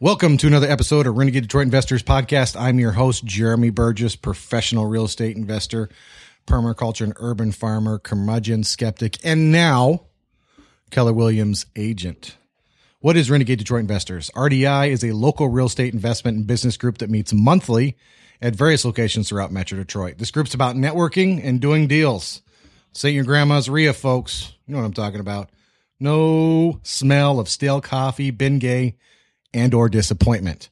Welcome to another episode of Renegade Detroit Investors Podcast. I'm your host, Jeremy Burgess, professional real estate investor, permaculture and urban farmer, curmudgeon skeptic, and now Keller Williams agent. What is Renegade Detroit Investors? RDI is a local real estate investment and business group that meets monthly at various locations throughout Metro Detroit. This group's about networking and doing deals. St. Your Grandma's RIA, folks. You know what I'm talking about. No smell of stale coffee, Bengay, and or disappointment.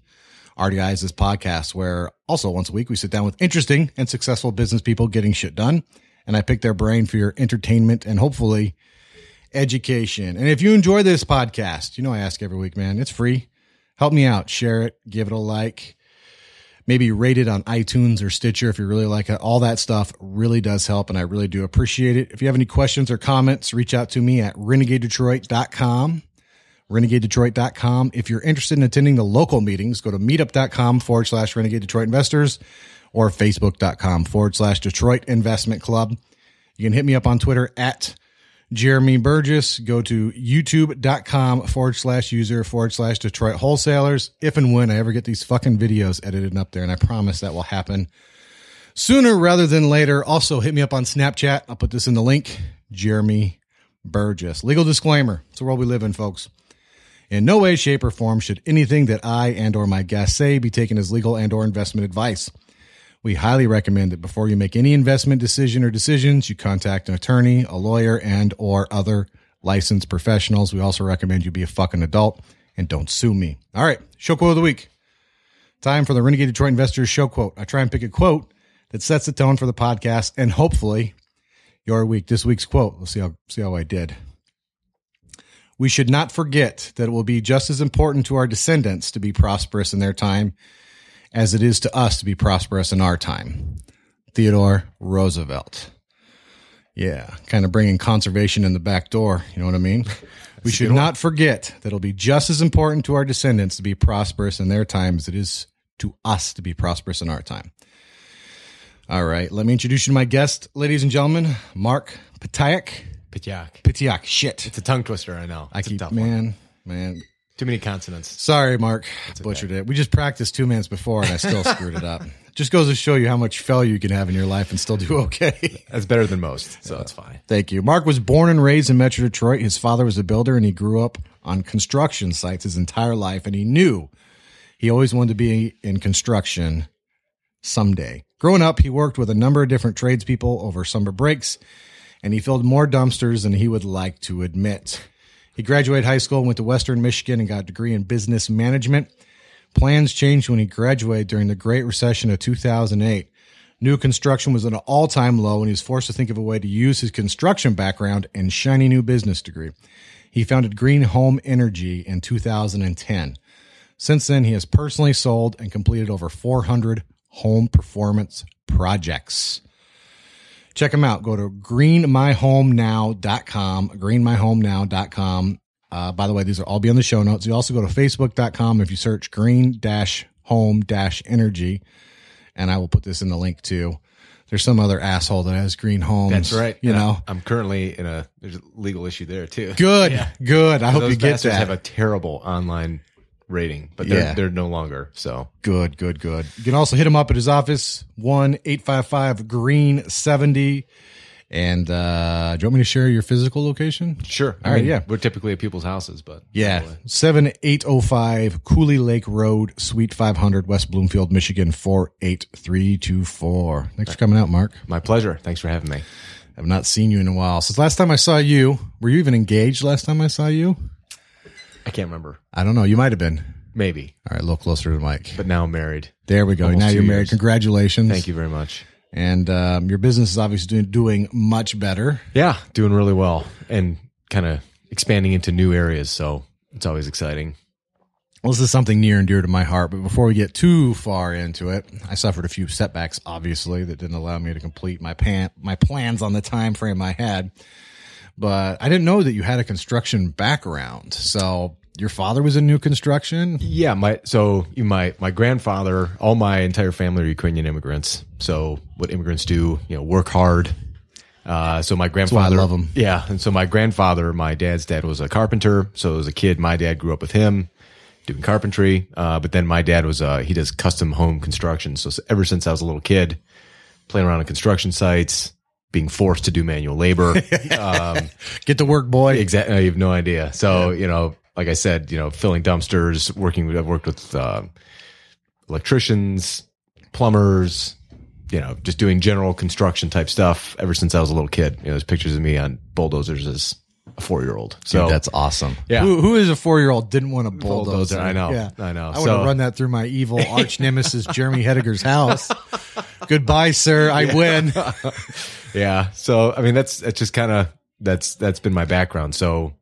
RDI is this podcast where also once a week we sit down with interesting and successful business people getting shit done. And I pick their brain for your entertainment and hopefully education. And if you enjoy this podcast, you know I ask every week, man, it's free. Help me out. Share it, give it a like, maybe rate it on iTunes or Stitcher if you really like it. All that stuff really does help, and I really do appreciate it. If you have any questions or comments, reach out to me at renegadedetroit.com. RenegadeDetroit.com. If you're interested in attending the local meetings, go to meetup.com forward slash Renegade Detroit Investors or Facebook.com forward slash Detroit Investment Club. You can hit me up on Twitter at Jeremy Burgess. Go to youtube.com forward slash user forward slash Detroit wholesalers. If and when I ever get these fucking videos edited up there, and I promise that will happen sooner rather than later. Also, hit me up on Snapchat. I'll put this in the link. Jeremy Burgess. Legal disclaimer. It's the world we live in, folks. In no way, shape, or form should anything that I and or my guests say be taken as legal and or investment advice. We highly recommend that before you make any investment decision or decisions, you contact an attorney, a lawyer, and or other licensed professionals. We also recommend you be a fucking adult and don't sue me. All right, show quote of the week. Time for the Renegade Detroit Investors show quote. I try and pick a quote that sets the tone for the podcast and hopefully your week. This week's quote. We'll see how see how I did. We should not forget that it will be just as important to our descendants to be prosperous in their time as it is to us to be prosperous in our time. Theodore Roosevelt. Yeah, kind of bringing conservation in the back door. You know what I mean? we should not forget that it'll be just as important to our descendants to be prosperous in their time as it is to us to be prosperous in our time. All right, let me introduce you to my guest, ladies and gentlemen, Mark Patayak. Pityak. Pitiak, shit. It's a tongue twister, I know. I It's a keep, tough one. man, man. Too many consonants. Sorry, Mark. It's Butchered it. We just practiced two minutes before and I still screwed it up. Just goes to show you how much failure you can have in your life and still do okay. That's better than most, so it's fine. Thank you. Mark was born and raised in Metro Detroit. His father was a builder and he grew up on construction sites his entire life and he knew he always wanted to be in construction someday. Growing up, he worked with a number of different tradespeople over summer breaks and he filled more dumpsters than he would like to admit. He graduated high school, went to Western Michigan, and got a degree in business management. Plans changed when he graduated during the Great Recession of 2008. New construction was at an all time low, and he was forced to think of a way to use his construction background and shiny new business degree. He founded Green Home Energy in 2010. Since then, he has personally sold and completed over 400 home performance projects. Check them out. Go to greenmyhomenow.com, greenmyhomenow.com. Uh, by the way, these will all be on the show notes. You also go to facebook.com if you search green dash home dash energy, and I will put this in the link too. There's some other asshole that has green homes. That's right. You And know, I'm currently in a there's a legal issue there too. good, good. I hope you get bastards that. have a terrible online rating, but they're Yeah. they're no longer. So Good, good, good. You can also hit him up at his office, 1 855 Green 70. And uh, do you want me to share your physical location? sure. All right, yeah. We're typically at people's houses, but Yeah. 7805 Cooley Lake Road, Suite 500, West Bloomfield, Michigan, 48324. Thanks for coming out, Mark. My pleasure. Thanks for having me. I've not seen you in a while. Since last time I saw you, were you even engaged last time I saw you? I can't remember. I don't know. You might have been. Maybe. All right, a little closer to the mic. But now I'm married. There we go. Almost now you're married. years. Congratulations. Thank you very much. And um, your business is obviously doing, doing much better. Yeah, doing really well and kind of expanding into new areas, so it's always exciting. Well, this is something near and dear to my heart, but before we get too far into it, I suffered a few setbacks, obviously, that didn't allow me to complete my pan- my plans on the time frame I had. But I didn't know that you had a construction background. So your father was in new construction. Yeah, my so my my grandfather, all my entire family are Ukrainian immigrants. So what immigrants do, you know, work hard. Uh, so my why I grandfather, love 'em. Yeah, and so my grandfather, my dad's dad was a carpenter. So as a kid, my dad grew up with him. doing carpentry. Uh, but then my dad was uh, he does custom home construction. So ever since I was a little kid, playing around on construction sites, being forced to do manual labor. um, Get to work, boy. exactly, I have no idea. So you know, like I said, you know, filling dumpsters, working. I've worked with uh, electricians, plumbers. You know, just doing general construction type stuff ever since I was a little kid. You know, there's pictures of me on bulldozers as a four year old. So Dude, that's awesome. yeah, Who, who is a four year old didn't want a bulldozer? Bulldozer, I know, Yeah. I know. I would So- have run that through my evil arch nemesis, Jeremy Hediger's house. Goodbye, sir. I win. Yeah. So I mean that's that's just kind of that's that's been my background. So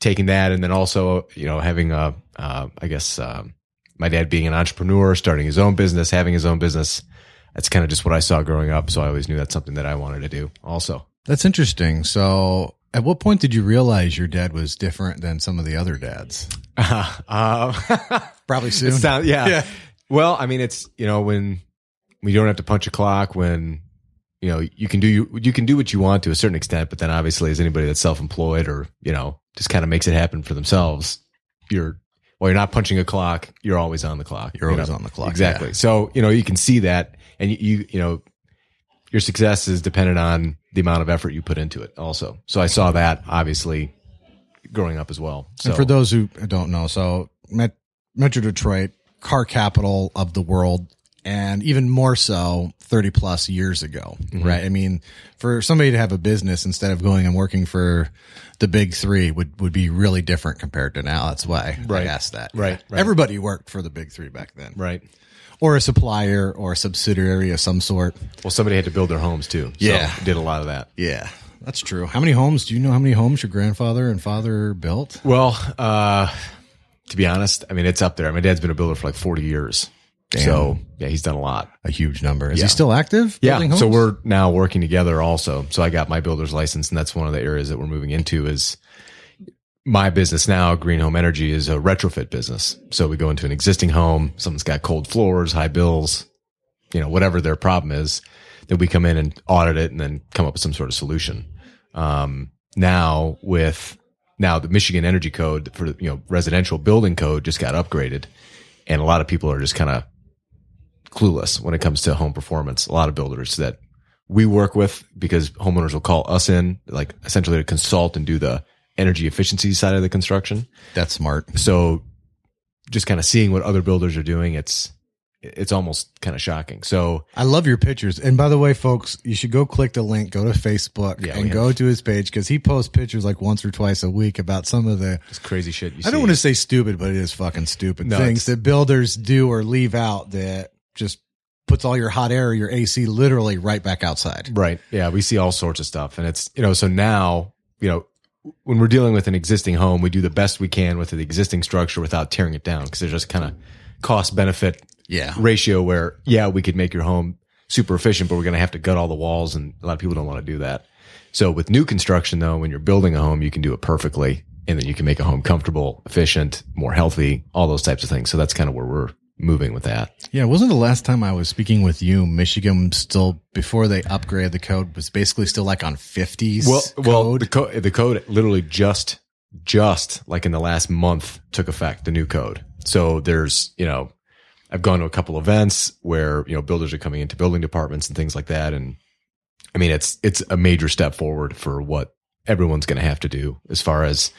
taking that and then also you know having a uh, I guess um, my dad being an entrepreneur, starting his own business, having his own business. That's kind of just what I saw growing up. So I always knew that's something that I wanted to do. Also, That's interesting. So, at what point did you realize your dad was different than some of the other dads? uh, Probably soon. Sound- yeah. Yeah. Well, I mean, it's you know when we don't have to punch a clock when you know you can do you, you can do what you want to a certain extent, but then obviously as anybody that's self employed or you know just kind of makes it happen for themselves, you're well, you're not punching a clock, you're always on the clock. You're you always know? on the clock, Exactly. yeah. So you know you can see that, and you, you you know your success is dependent on the amount of effort you put into it. Also, so I saw that obviously growing up as well. So And for those who don't know, so Met- Metro Detroit, car capital of the world, and even more so 30 plus years ago, Mm-hmm. right? I mean, for somebody to have a business instead of going and working for the big three would, would be really different compared to now. That's why Right. I asked that. Right, right. Everybody worked for the big three back then, right. or a supplier or a subsidiary of some sort. Well, somebody had to build their homes too. So Yeah. did a lot of that. Yeah, that's true. How many homes? Do you know how many homes your grandfather and father built? Well, uh, to be honest, I mean, it's up there. My dad's been a builder for like 40 years. So yeah, he's done a lot. A huge number. Is Yeah. he still active? Yeah. So we're now working together also. So I got my builder's license and that's one of the areas that we're moving into is my business now, Green Home Energy is a retrofit business. So we go into an existing home, someone's got cold floors, high bills, you know, whatever their problem is, that we come in and audit it and then come up with some sort of solution. Um, now with now the Michigan Energy Code for you know residential building code just got upgraded, and a lot of people are just kind of clueless when it comes to home performance. A lot of builders that we work with because homeowners will call us in like essentially to consult and do the energy efficiency side of the construction. That's smart. So just kind of seeing what other builders are doing, it's it's almost kind of shocking. So I love your pictures. And by the way, folks, you should go click the link, go to Facebook, Yeah, and go to his page because he posts pictures like once or twice a week about some of the. it's crazy shit. You I don't want to say stupid, but it is fucking stupid No, things that builders do or leave out that just puts all your hot air, your AC, literally right back outside. Right. Yeah. We see all sorts of stuff. And it's, you know, so now, you know, when we're dealing with an existing home, we do the best we can with the existing structure without tearing it down because there's just kind of cost benefit Yeah. ratio where, yeah, we could make your home super efficient, but we're going to have to gut all the walls. And a lot of people don't want to do that. So with new construction, though, when you're building a home, you can do it perfectly and then you can make a home comfortable, efficient, more healthy, all those types of things. So that's kind of where we're moving with that. Yeah, wasn't the last time I was speaking with you, Michigan still before they upgraded the code was basically still like on fifties. Well, well, code? the code the code literally just just like in the last month took effect. The new code. So there's you know, I've gone to a couple events where you know builders are coming into building departments and things like that, and I mean it's it's a major step forward for what everyone's going to have to do as far as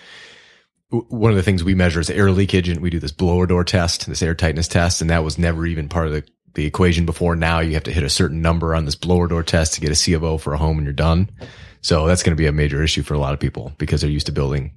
one of the things we measure is air leakage and we do this blower door test, this air tightness test, and that was never even part of the, the equation before. Now you have to hit a certain number on this blower door test to get a C of O for a home and you're done. So that's going to be a major issue for a lot of people because they're used to building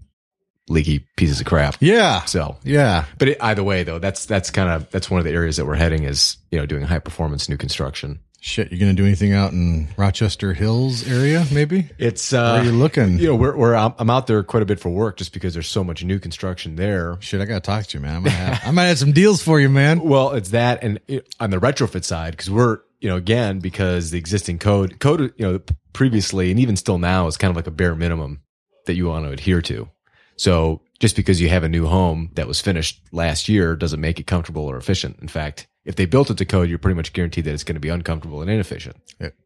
leaky pieces of crap. yeah, So, yeah. but it, either way though, that's, that's kind of, that's one of the areas that we're heading is, you know, doing high performance new construction. Shit, you're gonna do anything out in Rochester Hills area? Maybe. It's, Where uh, are you looking? you know, we're, we're, I'm I'm out there quite a bit for work just because there's so much new construction there. Shit, I gotta talk to you, man. I might have, I might have some deals for you, man. Well, it's that, and it, on the retrofit side, because we're you know again because the existing code code you know previously and even still now is kind of like a bare minimum that you want to adhere to. So just because you have a new home that was finished last year doesn't make it comfortable or efficient. In fact, if they built it to code, you're pretty much guaranteed that it's going to be uncomfortable and inefficient.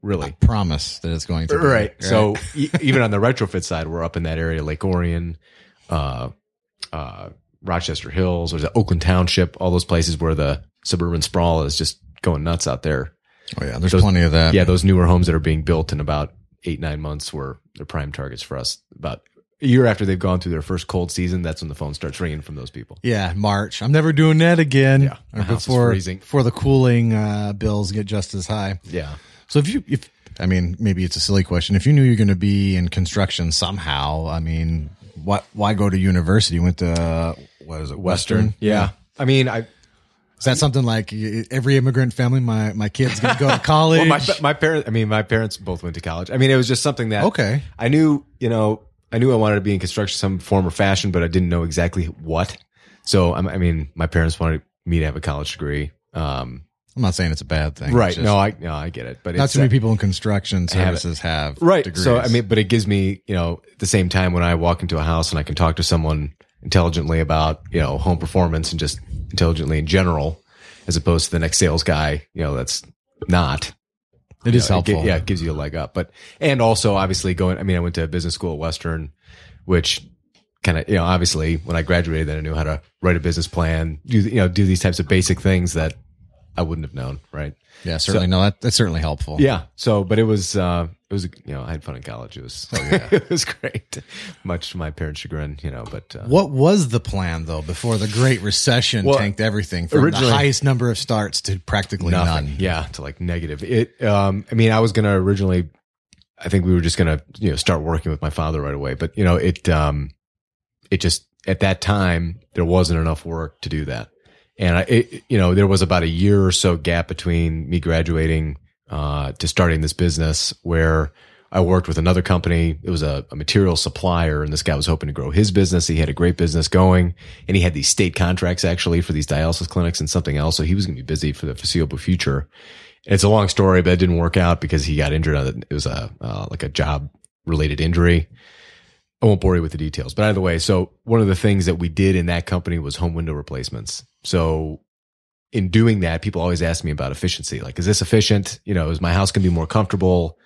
Really. Promise that it's going to. Be, Right. So e- even on the retrofit side, we're up in that area, Lake Orion, uh, uh, Rochester Hills, or the Oakland Township, all those places where the suburban sprawl is just going nuts out there. Oh yeah, there's Those- plenty of that. Yeah, those newer homes that are being built in about eight, nine months were the prime targets for us. About a year after they've gone through their first cold season, that's when the phone starts ringing from those people. Yeah, March. I'm never doing that again. Yeah, Or house before freezing. before the cooling uh, bills get just as high. Yeah. So if you if I mean maybe it's a silly question. If you knew you're going to be in construction somehow, I mean, what why go to university? You went to what is it? Western. Yeah. I mean, I, Is that something like every immigrant family? My my kids going to go to college. well, my, my parents, I mean, my parents both went to college. I mean, it was just something that, Okay. I knew, you know, I knew I wanted to be in construction some form or fashion, but I didn't know exactly what. So, I'm- I mean, my parents wanted me to have a college degree. Um, I'm not saying it's a bad thing. right. Just No, I, no, I get it, but not too many people in construction have services have, right Degrees. so i mean but it gives me you know at the same time when i walk into a house and i can talk to someone intelligently about you know home performance and just intelligently in general as opposed to the next sales guy you know that's not it is know, it helpful. yeah it gives you a leg up but and also obviously going i mean i went to business school at western which kind of you know obviously when i graduated then i knew how to write a business plan do you know do these types of basic things that i wouldn't have known right yeah, certainly. no, that, that's certainly helpful. yeah. So, but it was, uh, it was, you know, I had fun in college. It was, yeah it was great. Much to my parents' chagrin, you know, but, uh, What was the plan though before the Great Recession Well, tanked everything from originally- the highest number of starts to practically nothing. none? Yeah. To like negative. It, um, I mean, I was going to originally, I think we were just going to, you know, start working with my father right away, but you know, it, um, it just, at that time, there wasn't enough work to do that. And I, it, you know, there was about a year or so gap between me graduating, uh, to starting this business where I worked with another company. It was a, a material supplier and this guy was hoping to grow his business. He had a great business going and he had these state contracts actually for these dialysis clinics and something else. So he was going to be busy for the foreseeable future. It's a long story, but it didn't work out because he got injured. It was a, uh, like a job related injury. I won't bore you with the details, but either way, so one of the things that we did in that company was home window replacements. So in doing that, people always ask me about efficiency. Like, is this efficient? You know, is my house going to be more comfortable?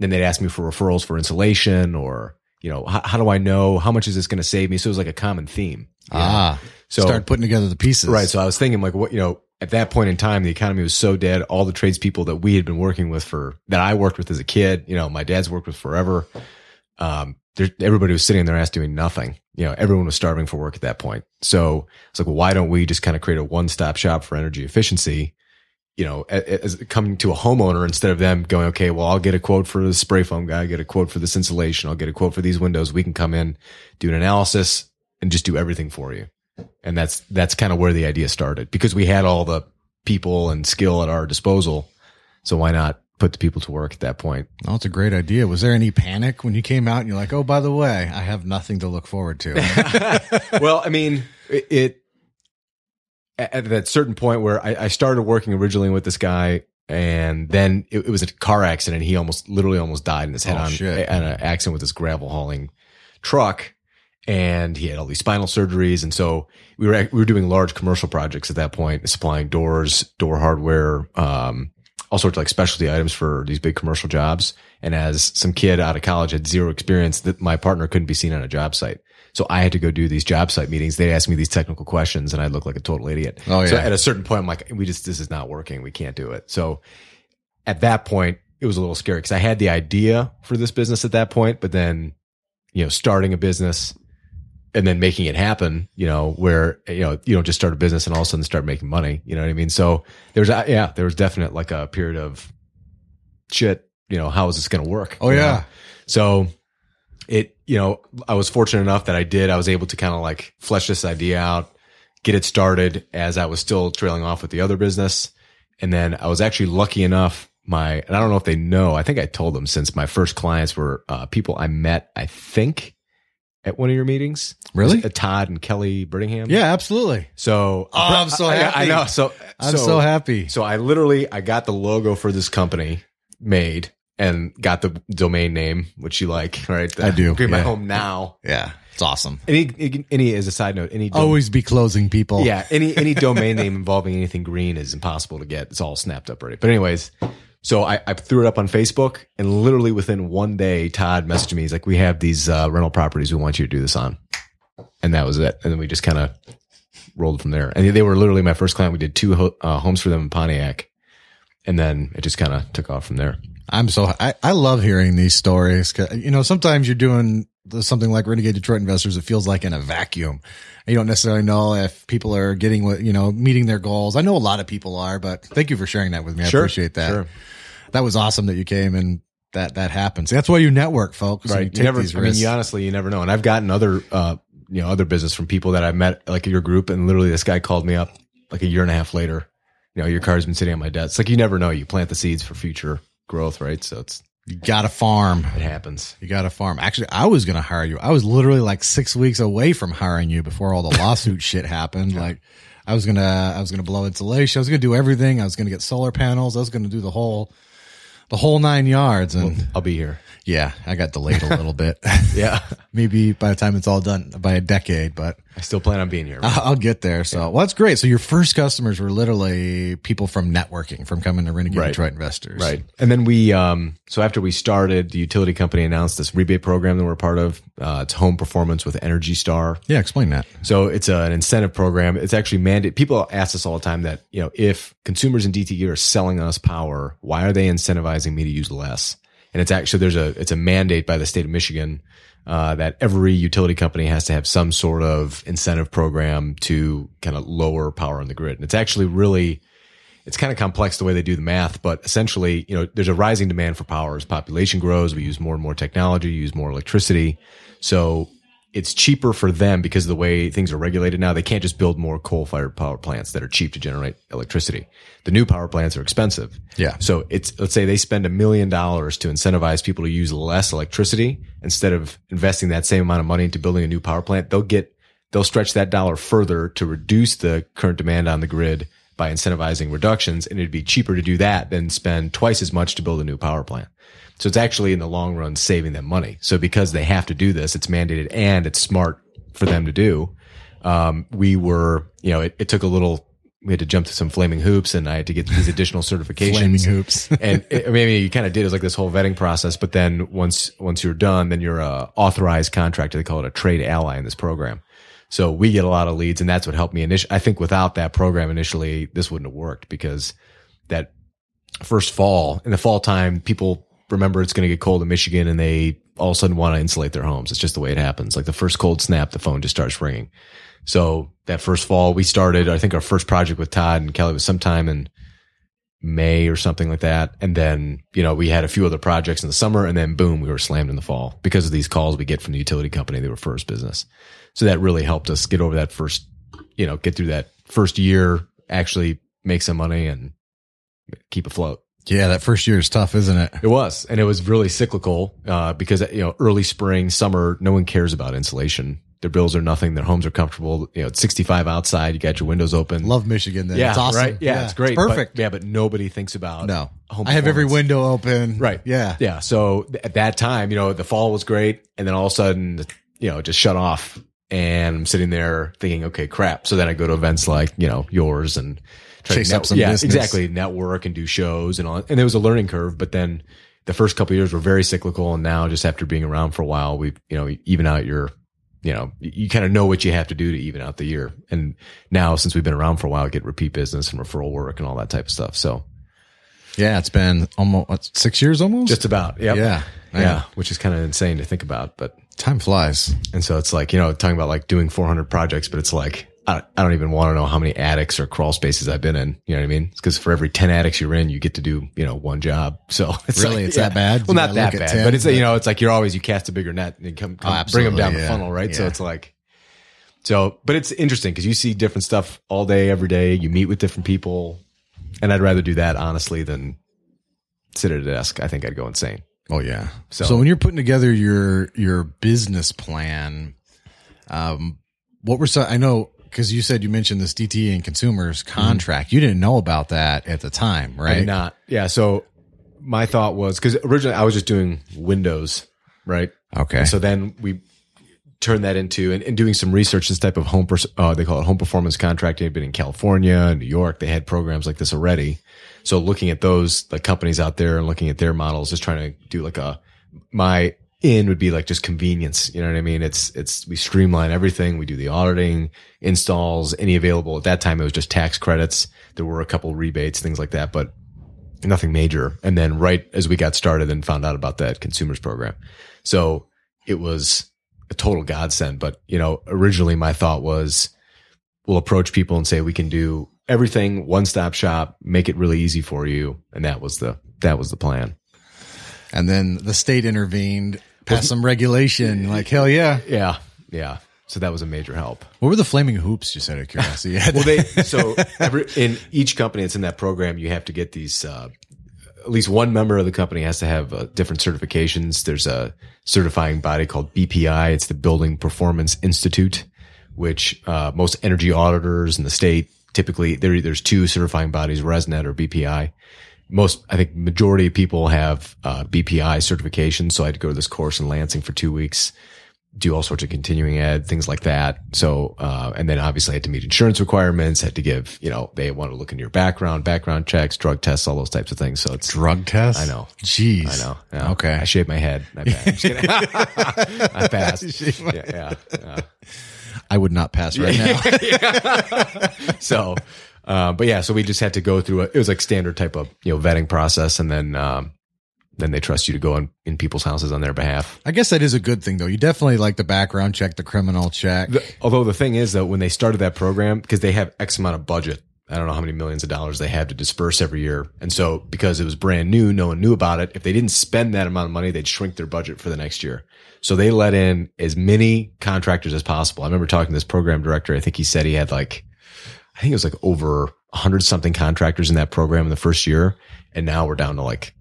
Then they'd ask me for referrals for insulation or, you know, how, how do I know? How much is this going to save me? So it was like a common theme. you know? Ah, So- start putting together the pieces. Right. So I was thinking like what, you know, at that point in time, the economy was so dead. All the tradespeople that we had been working with for, that I worked with as a kid, you know, my dad's worked with forever. Um, there, everybody was sitting in their ass doing nothing. You know, everyone was starving for work at that point. So it's like, well, why don't we just kind of create a one stop shop for energy efficiency? You know, as coming to a homeowner instead of them going, okay, well, I'll get a quote for the spray foam guy, get a quote for this insulation, I'll get a quote for these windows. We can come in, do an analysis, and just do everything for you and that's that's kind of where the idea started because we had all the people and skill at our disposal so why not put the people to work at that point Oh, it's a great idea. Was there any panic when you came out and you're like, oh, by the way, I have nothing to look forward to? well i mean it, it at at that certain point where I, I started working originally with this guy and then it, it was a car accident he almost literally almost died in his head Oh, on shit. an accident with this gravel hauling truck and he had all these spinal surgeries and so we were we were doing large commercial projects at that point supplying doors door hardware um all sorts of like specialty items for these big commercial jobs and as some kid out of college had zero experience that my partner couldn't be seen on a job site so I had to go do these job site meetings. They asked me these technical questions and I looked like a total idiot. Oh, So at a certain point, I'm like, we just, this is not working. We can't do it. So at that point, it was a little scary because I had the idea for this business at that point, but then, you know, starting a business and then making it happen, you know, where, you know, you don't just start a business and all of a sudden start making money. You know what I mean? So there's, a yeah, there was definite like a period of shit, you know, how is this going to work? Oh, You know? yeah. So it, you know, I was fortunate enough that I did, I was able to kind of like flesh this idea out, get it started as I was still trailing off with the other business. And then I was actually lucky enough. My, and I don't know if they know, I think I told them since my first clients were uh, people I met, I think at one of your meetings. Really? Uh, Todd and Kelly Brittingham. yeah, absolutely. So, Oh, I'm so I- I- happy. I know. So, I'm so, happy. so I literally I got the logo for this company made and got the domain name, which you like, right? I do, Green my home now. Yeah, it's awesome. Any any as a side note, any dom- Always be closing people. yeah, any any domain name involving anything green is impossible to get. It's all snapped up already. But anyways, so I, I threw it up on Facebook, and literally within one day, Todd messaged me. He's like, "We have these uh, rental properties we want you to do this on," and that was it. And then we just kind of rolled from there. And they were literally my first client. We did two ho- uh, homes for them in Pontiac, and then it just kind of took off from there. I'm so I, I love hearing these stories. You know, sometimes you're doing something like Renegade Detroit Investors. It feels like in a vacuum. You don't necessarily know if people are getting what you know, meeting their goals. I know a lot of people are, but thank you for sharing that with me. I appreciate that. Sure. That was awesome that you came and that that happens. That's why you network, folks. Right. You You never, I mean, you honestly, you never know. And I've gotten other, uh, you know, other business from people that I met, like your group, and literally this guy called me up like a year and a half later. You know, your car's been sitting on my desk. It's like you never know. You plant the seeds for future growth, right? So it's you got to farm. it happens. You got to farm. Actually, I was going to hire you. I was literally like six weeks away from hiring you before all the lawsuit shit happened. Like I was going to, I was going to blow insulation. I was going to do everything. I was going to get solar panels. I was going to do the whole, the whole nine yards. And I'll be here. Yeah, I got delayed a little bit. Yeah. Maybe by the time it's all done by a decade, but I still plan on being here. I'll get there. So well, that's great. So your first customers were literally people from networking, from coming to Renegade Right. Detroit investors. Right. And then we, um, so after we started, the utility company announced this rebate program that we're part of. Uh, it's home performance with Energy Star. Yeah. Explain that. So it's a, an incentive program. It's actually mandate. People ask us all the time that, you know, if consumers in DTE are selling us power, why are they incentivizing me to use less? And it's actually, there's a, it's a mandate by the state of Michigan, uh, that every utility company has to have some sort of incentive program to kind of lower power on the grid. And it's actually really, it's kind of complex the way they do the math, but essentially, you know, there's a rising demand for power as population grows. We use more and more technology, use more electricity. So it's cheaper for them because of the way things are regulated now. They can't just build more coal fired power plants that are cheap to generate electricity. The new power plants are expensive. Yeah. So it's, let's say they spend a million dollars to incentivize people to use less electricity instead of investing that same amount of money into building a new power plant. They'll get, they'll stretch that dollar further to reduce the current demand on the grid by incentivizing reductions. And it'd be cheaper to do that than spend twice as much to build a new power plant. So it's actually in the long run saving them money. So because they have to do this, it's mandated and it's smart for them to do. Um, we were, you know, it, it took a little, we had to jump through some flaming hoops and I had to get these additional certifications. Flaming hoops. and it, I mean, you kind of did. It was like this whole vetting process. But then once, once you're done, then you're a authorized contractor. They call it a trade ally in this program. So we get a lot of leads and that's what helped me initially. I think without that program initially, this wouldn't have worked because that first fall in the fall time, people remember it's going to get cold in Michigan and they all of a sudden want to insulate their homes. It's just the way it happens. Like the first cold snap, the phone just starts ringing. So that first fall we started, I think our first project with Todd and Kelly was sometime in May or something like that. And then, you know, we had a few other projects in the summer and then boom, we were slammed in the fall because of these calls we get from the utility company. They were first business. So that really helped us get over that first, you know, get through that first year, actually make some money and keep afloat. Yeah. That first year is tough, isn't it? It was, and it was really cyclical uh, because you know early spring, summer, no one cares about insulation. Their bills are nothing. Their homes are comfortable. You know, it's 65 outside. You got your windows open. Love Michigan. Then. yeah, it's awesome. right. Yeah, it's great. but- perfect. yeah, but nobody thinks about no, home I have every window open. Right. Yeah. Yeah. So th- at that time, you know, the fall was great, and then all of a sudden, you know, just shut off. And I'm sitting there thinking, okay, crap. So then I go to events like you know yours and Chase up some yeah, business. exactly, network and do shows and all. And there was a learning curve, but then the first couple of years were very cyclical, and now just after being around for a while, we you know even out your you know you, kind of know what you have to do to even out the year. And now since we've been around for a while, I get repeat business and referral work and all that type of stuff. So Yeah. It's been almost what, six years almost. just about, yep. yeah. yeah, which is kind of insane to think about, but. Time flies. And so it's like, you know, talking about like doing 400 projects, but it's like, I, I don't even want to know how many attics or crawl spaces I've been in. You know what I mean? Because for every 10 attics you're in, you get to do, you know, one job. So it's Really? like- It's that bad? Well, You not that bad, 10, but it's, but- you know, it's like you're always, you cast a bigger net and come, come Oh, bring them down absolutely, the funnel, right? So it's like, so, but it's interesting because you see different stuff all day, every day. You meet with different people. And I'd rather do that honestly than sit at a desk. I think I'd go insane. Oh yeah. So, So- when you're putting together your your business plan, um, what were some? I know because you said you mentioned this DTE and consumers contract. You didn't know about that at the time, I right? did not. Yeah. So my thought was because originally I was just doing Windows, right? Okay. And so then we turned that into and, and doing some research. This type of home, uh, they call it home performance contracting. Had been in California, New York. They had programs like this already. So looking at those the companies out there and looking at their models, just trying to do like a my in would be like just convenience. You know what I mean? It's, it's, we streamline everything. We do the auditing, installs, any available. At that time, it was just tax credits. There were a couple rebates, things like that, but nothing major. And then right as we got started and found out about that consumers program. So it was a total godsend. But, you know, originally my thought was we'll approach people and say we can do everything one stop shop, make it really easy for you. And that was the, that was the plan. And then the state intervened, passed some regulation. Like hell yeah. Yeah. Yeah. So that was a major help. What were the flaming hoops? Just out of curiosity. Well, they, so every, in each company that's in that program, you have to get these, uh, at least one member of the company has to have uh, different certifications. There's a certifying body called BPI. It's the Building Performance Institute, which uh, most energy auditors in the state typically there, there's two certifying bodies, ResNet or BPI. Most, I think, majority of people have uh, BPI certification. So I had to go to this course in Lansing for two weeks do all sorts of continuing ed, things like that. So, uh, and then obviously I had to meet insurance requirements, had to give, you know, they want to look into your background, background checks, drug tests, all those types of things. So it's drug tests. I know. Jeez. I know. Yeah. Okay. I shaved my head. I passed. I passed. Yeah, yeah, yeah. I would not pass right now. So, uh, but yeah, so we just had to go through a, it was like standard type of, you know, vetting process. And then, um, then they trust you to go in, in people's houses on their behalf. I guess that is a good thing though. You definitely like the background check, the criminal check. The, although the thing is though, when they started that program, because they have X amount of budget, I don't know how many millions of dollars they have to disperse every year. And so because it was brand new, no one knew about it. If they didn't spend that amount of money, they'd shrink their budget for the next year. So they let in as many contractors as possible. I remember talking to this program director. I think he said he had like, I think it was like over a hundred something contractors in that program in the first year. And now we're down to like,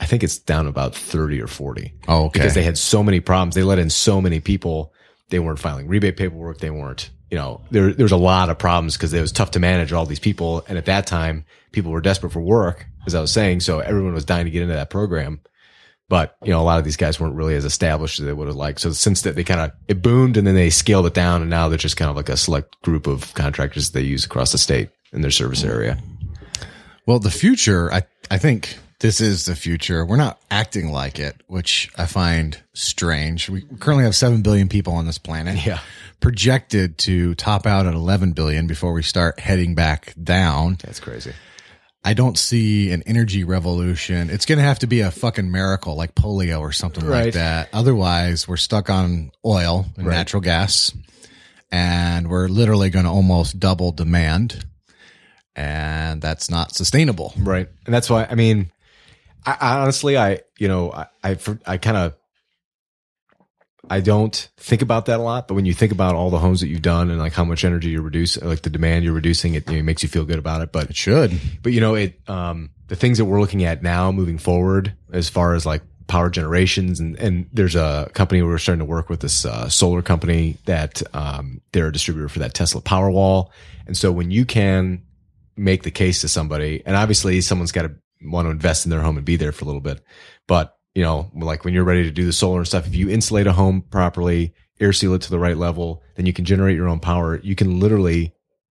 I think it's down to about 30 or 40. Oh, okay. Because they had so many problems. They let in so many people. They weren't filing rebate paperwork. They weren't, you know, there, there was a lot of problems because it was tough to manage all these people. And at that time, people were desperate for work, as I was saying. So everyone was dying to get into that program. But, you know, a lot of these guys weren't really as established as they would have liked. So since that, they kind of, it boomed and then they scaled it down. And now they're just kind of like a select group of contractors they use across the state in their service area. Well, the future, I, I think this is the future. We're not acting like it, which I find strange. We currently have 7 billion people on this planet. Yeah. Projected to top out at 11 billion before we start heading back down. That's crazy. I don't see an energy revolution. It's going to have to be a fucking miracle like polio or something like that. Otherwise, we're stuck on oil and Right. natural gas and we're literally going to almost double demand. And that's not sustainable. Right. And that's why, I mean, I, I honestly, I, you know, I, I, I kind of, I don't think about that a lot, but when you think about all the homes that you've done and like how much energy you're reducing, like the demand you're reducing, it, you know, it makes you feel good about it. But It should. but you know, it, um, the things that we're looking at now moving forward as far as like power generations and, and there's a company we're starting to work with this, uh, solar company that, um, they're a distributor for that Tesla Powerwall. And so when you can make the case to somebody, and obviously someone's got to want to invest in their home and be there for a little bit, but you know, like when you're ready to do the solar and stuff, if you insulate a home properly, air seal it to the right level, then you can generate your own power. You can literally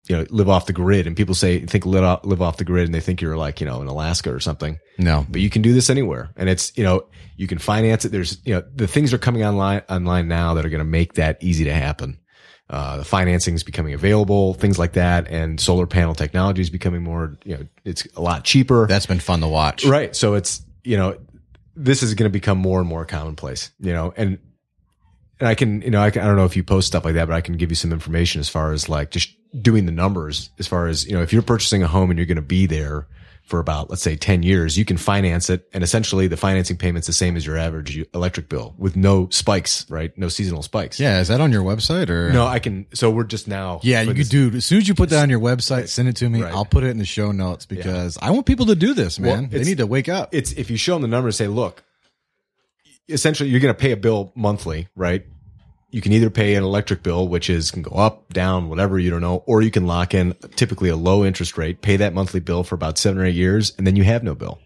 you know, live off the grid. And people say, think live off, live off the grid and they think you're like, you know, in Alaska or something, No. but you can do this anywhere. And it's, you know, you can finance it. There's, you know, the things are coming online, online now that are going to make that easy to happen. Uh, the financing is becoming available, things like that. And solar panel technology is becoming more, you know, it's a lot cheaper. That's been fun to watch. Right. So it's, you know, this is going to become more and more commonplace, you know, and, and I can, you know, I, can, I don't know if you post stuff like that, but I can give you some information as far as like just doing the numbers as far as, you know, if you're purchasing a home and you're going to be there for about, let's say 10 years, you can finance it. And essentially the financing payment's the same as your average electric bill with no spikes, right? No seasonal spikes. Yeah. Is that on your website or? No, I can. So we're just now. Yeah, you could do. As soon as you put that on your website, send it to me. Right. I'll put it in the show notes because I want people to do this, man. Well, they need to wake up. it's if you show them the numbers, say, look, essentially you're going to pay a bill monthly, right? You can either pay an electric bill, which is can go up, down, whatever you don't know, or you can lock in typically a low interest rate, pay that monthly bill for about seven or eight years, and then you have no bill,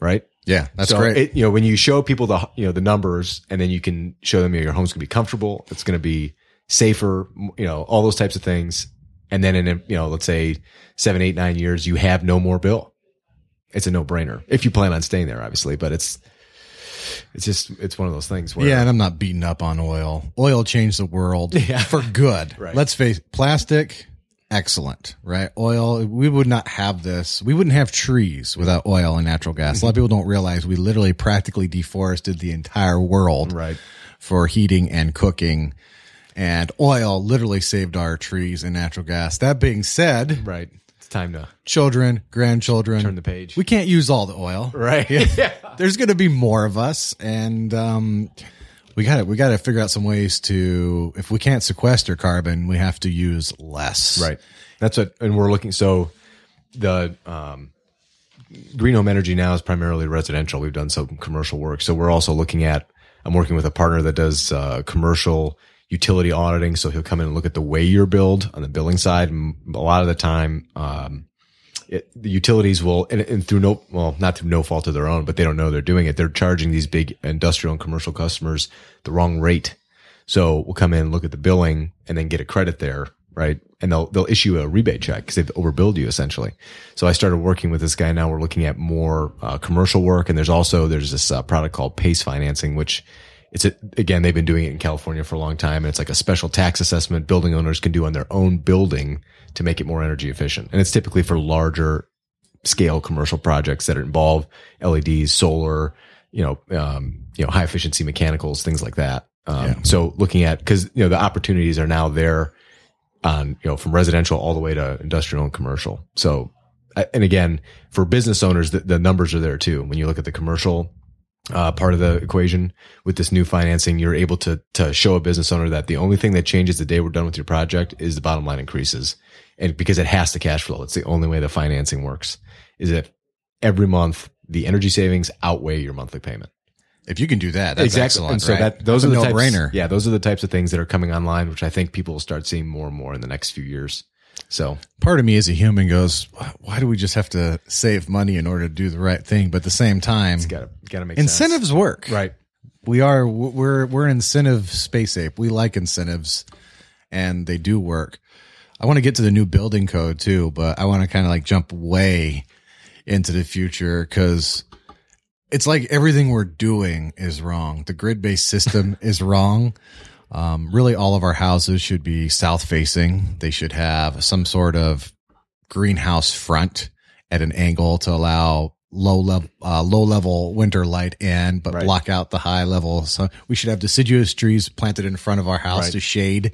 right? yeah, that's so great. It, you know, when you show people the you know the numbers, and then you can show them you know, your home's to be comfortable, it's going to be safer, you know, all those types of things, and then in you know, let's say seven, eight, nine years, you have no more bill. It's a no brainer if you plan on staying there, obviously. But it's it's just it's one of those things where Yeah, and I'm not beating up on oil. Oil changed the world for good. Right. Let's face it, plastic, excellent, right? Oil, we would not have this. We wouldn't have trees without oil and natural gas. A lot of people don't realize we literally practically deforested the entire world Right. for heating and cooking. And oil literally saved our trees and natural gas. That being said, right. Time to children, grandchildren, turn the page. we can't use all the oil right. yeah. there's going to be more of us and um we got to we got to figure out some ways to if we can't sequester carbon we have to use less Right. That's what, and we're looking. So the um, green home energy now is primarily residential. We've done some commercial work. So we're also looking at, I'm working with a partner that does uh, commercial utility auditing. So he'll come in and look at the way you're billed on the billing side. And a lot of the time, um, it, the utilities will, and, and through no, well, not through no fault of their own, but they don't know they're doing it. They're charging these big industrial and commercial customers the wrong rate. So we'll come in, and look at the billing and then get a credit there. Right. And they'll, they'll issue a rebate check because they've overbilled you essentially. So I started working with this guy. Now we're looking at more uh, commercial work. And there's also, there's this uh, product called PACE financing, which it's a, again, they've been doing it in California for a long time. And it's like a special tax assessment building owners can do on their own building to make it more energy efficient. And it's typically for larger scale commercial projects that involve LEDs, solar, you know, um, you know, high efficiency mechanicals, things like that. Um, so looking at, cause, you know, the opportunities are now there on, you know, from residential all the way to industrial and commercial. So, and again, for business owners, the, the numbers are there too. When you look at the commercial, uh, part of the equation with this new financing, you're able to, to show a business owner that the only thing that changes the day we're done with your project is the bottom line increases. And because it has to cash flow, it's the only way the financing works is if every month the energy savings outweigh your monthly payment. if you can do that that's excellent And so right? that those That's are the types, no-brainer Yeah, those are the types of things that are coming online, which I think people will start seeing more and more in the next few years. So. Part of me as a human goes why do we just have to save money in order to do the right thing? But at the same time gotta gotta make sense. incentives work. Right. we are we're we're incentive space ape. We like incentives and they do work. I want to get to the new building code too but i want to kind of like jump way into the future because it's like everything we're doing is wrong. The grid-based system is wrong um, really all of our houses should be south facing. They should have some sort of greenhouse front at an angle to allow low level uh, low level winter light in but Right. block out the high level. So we should have deciduous trees planted in front of our house Right. to shade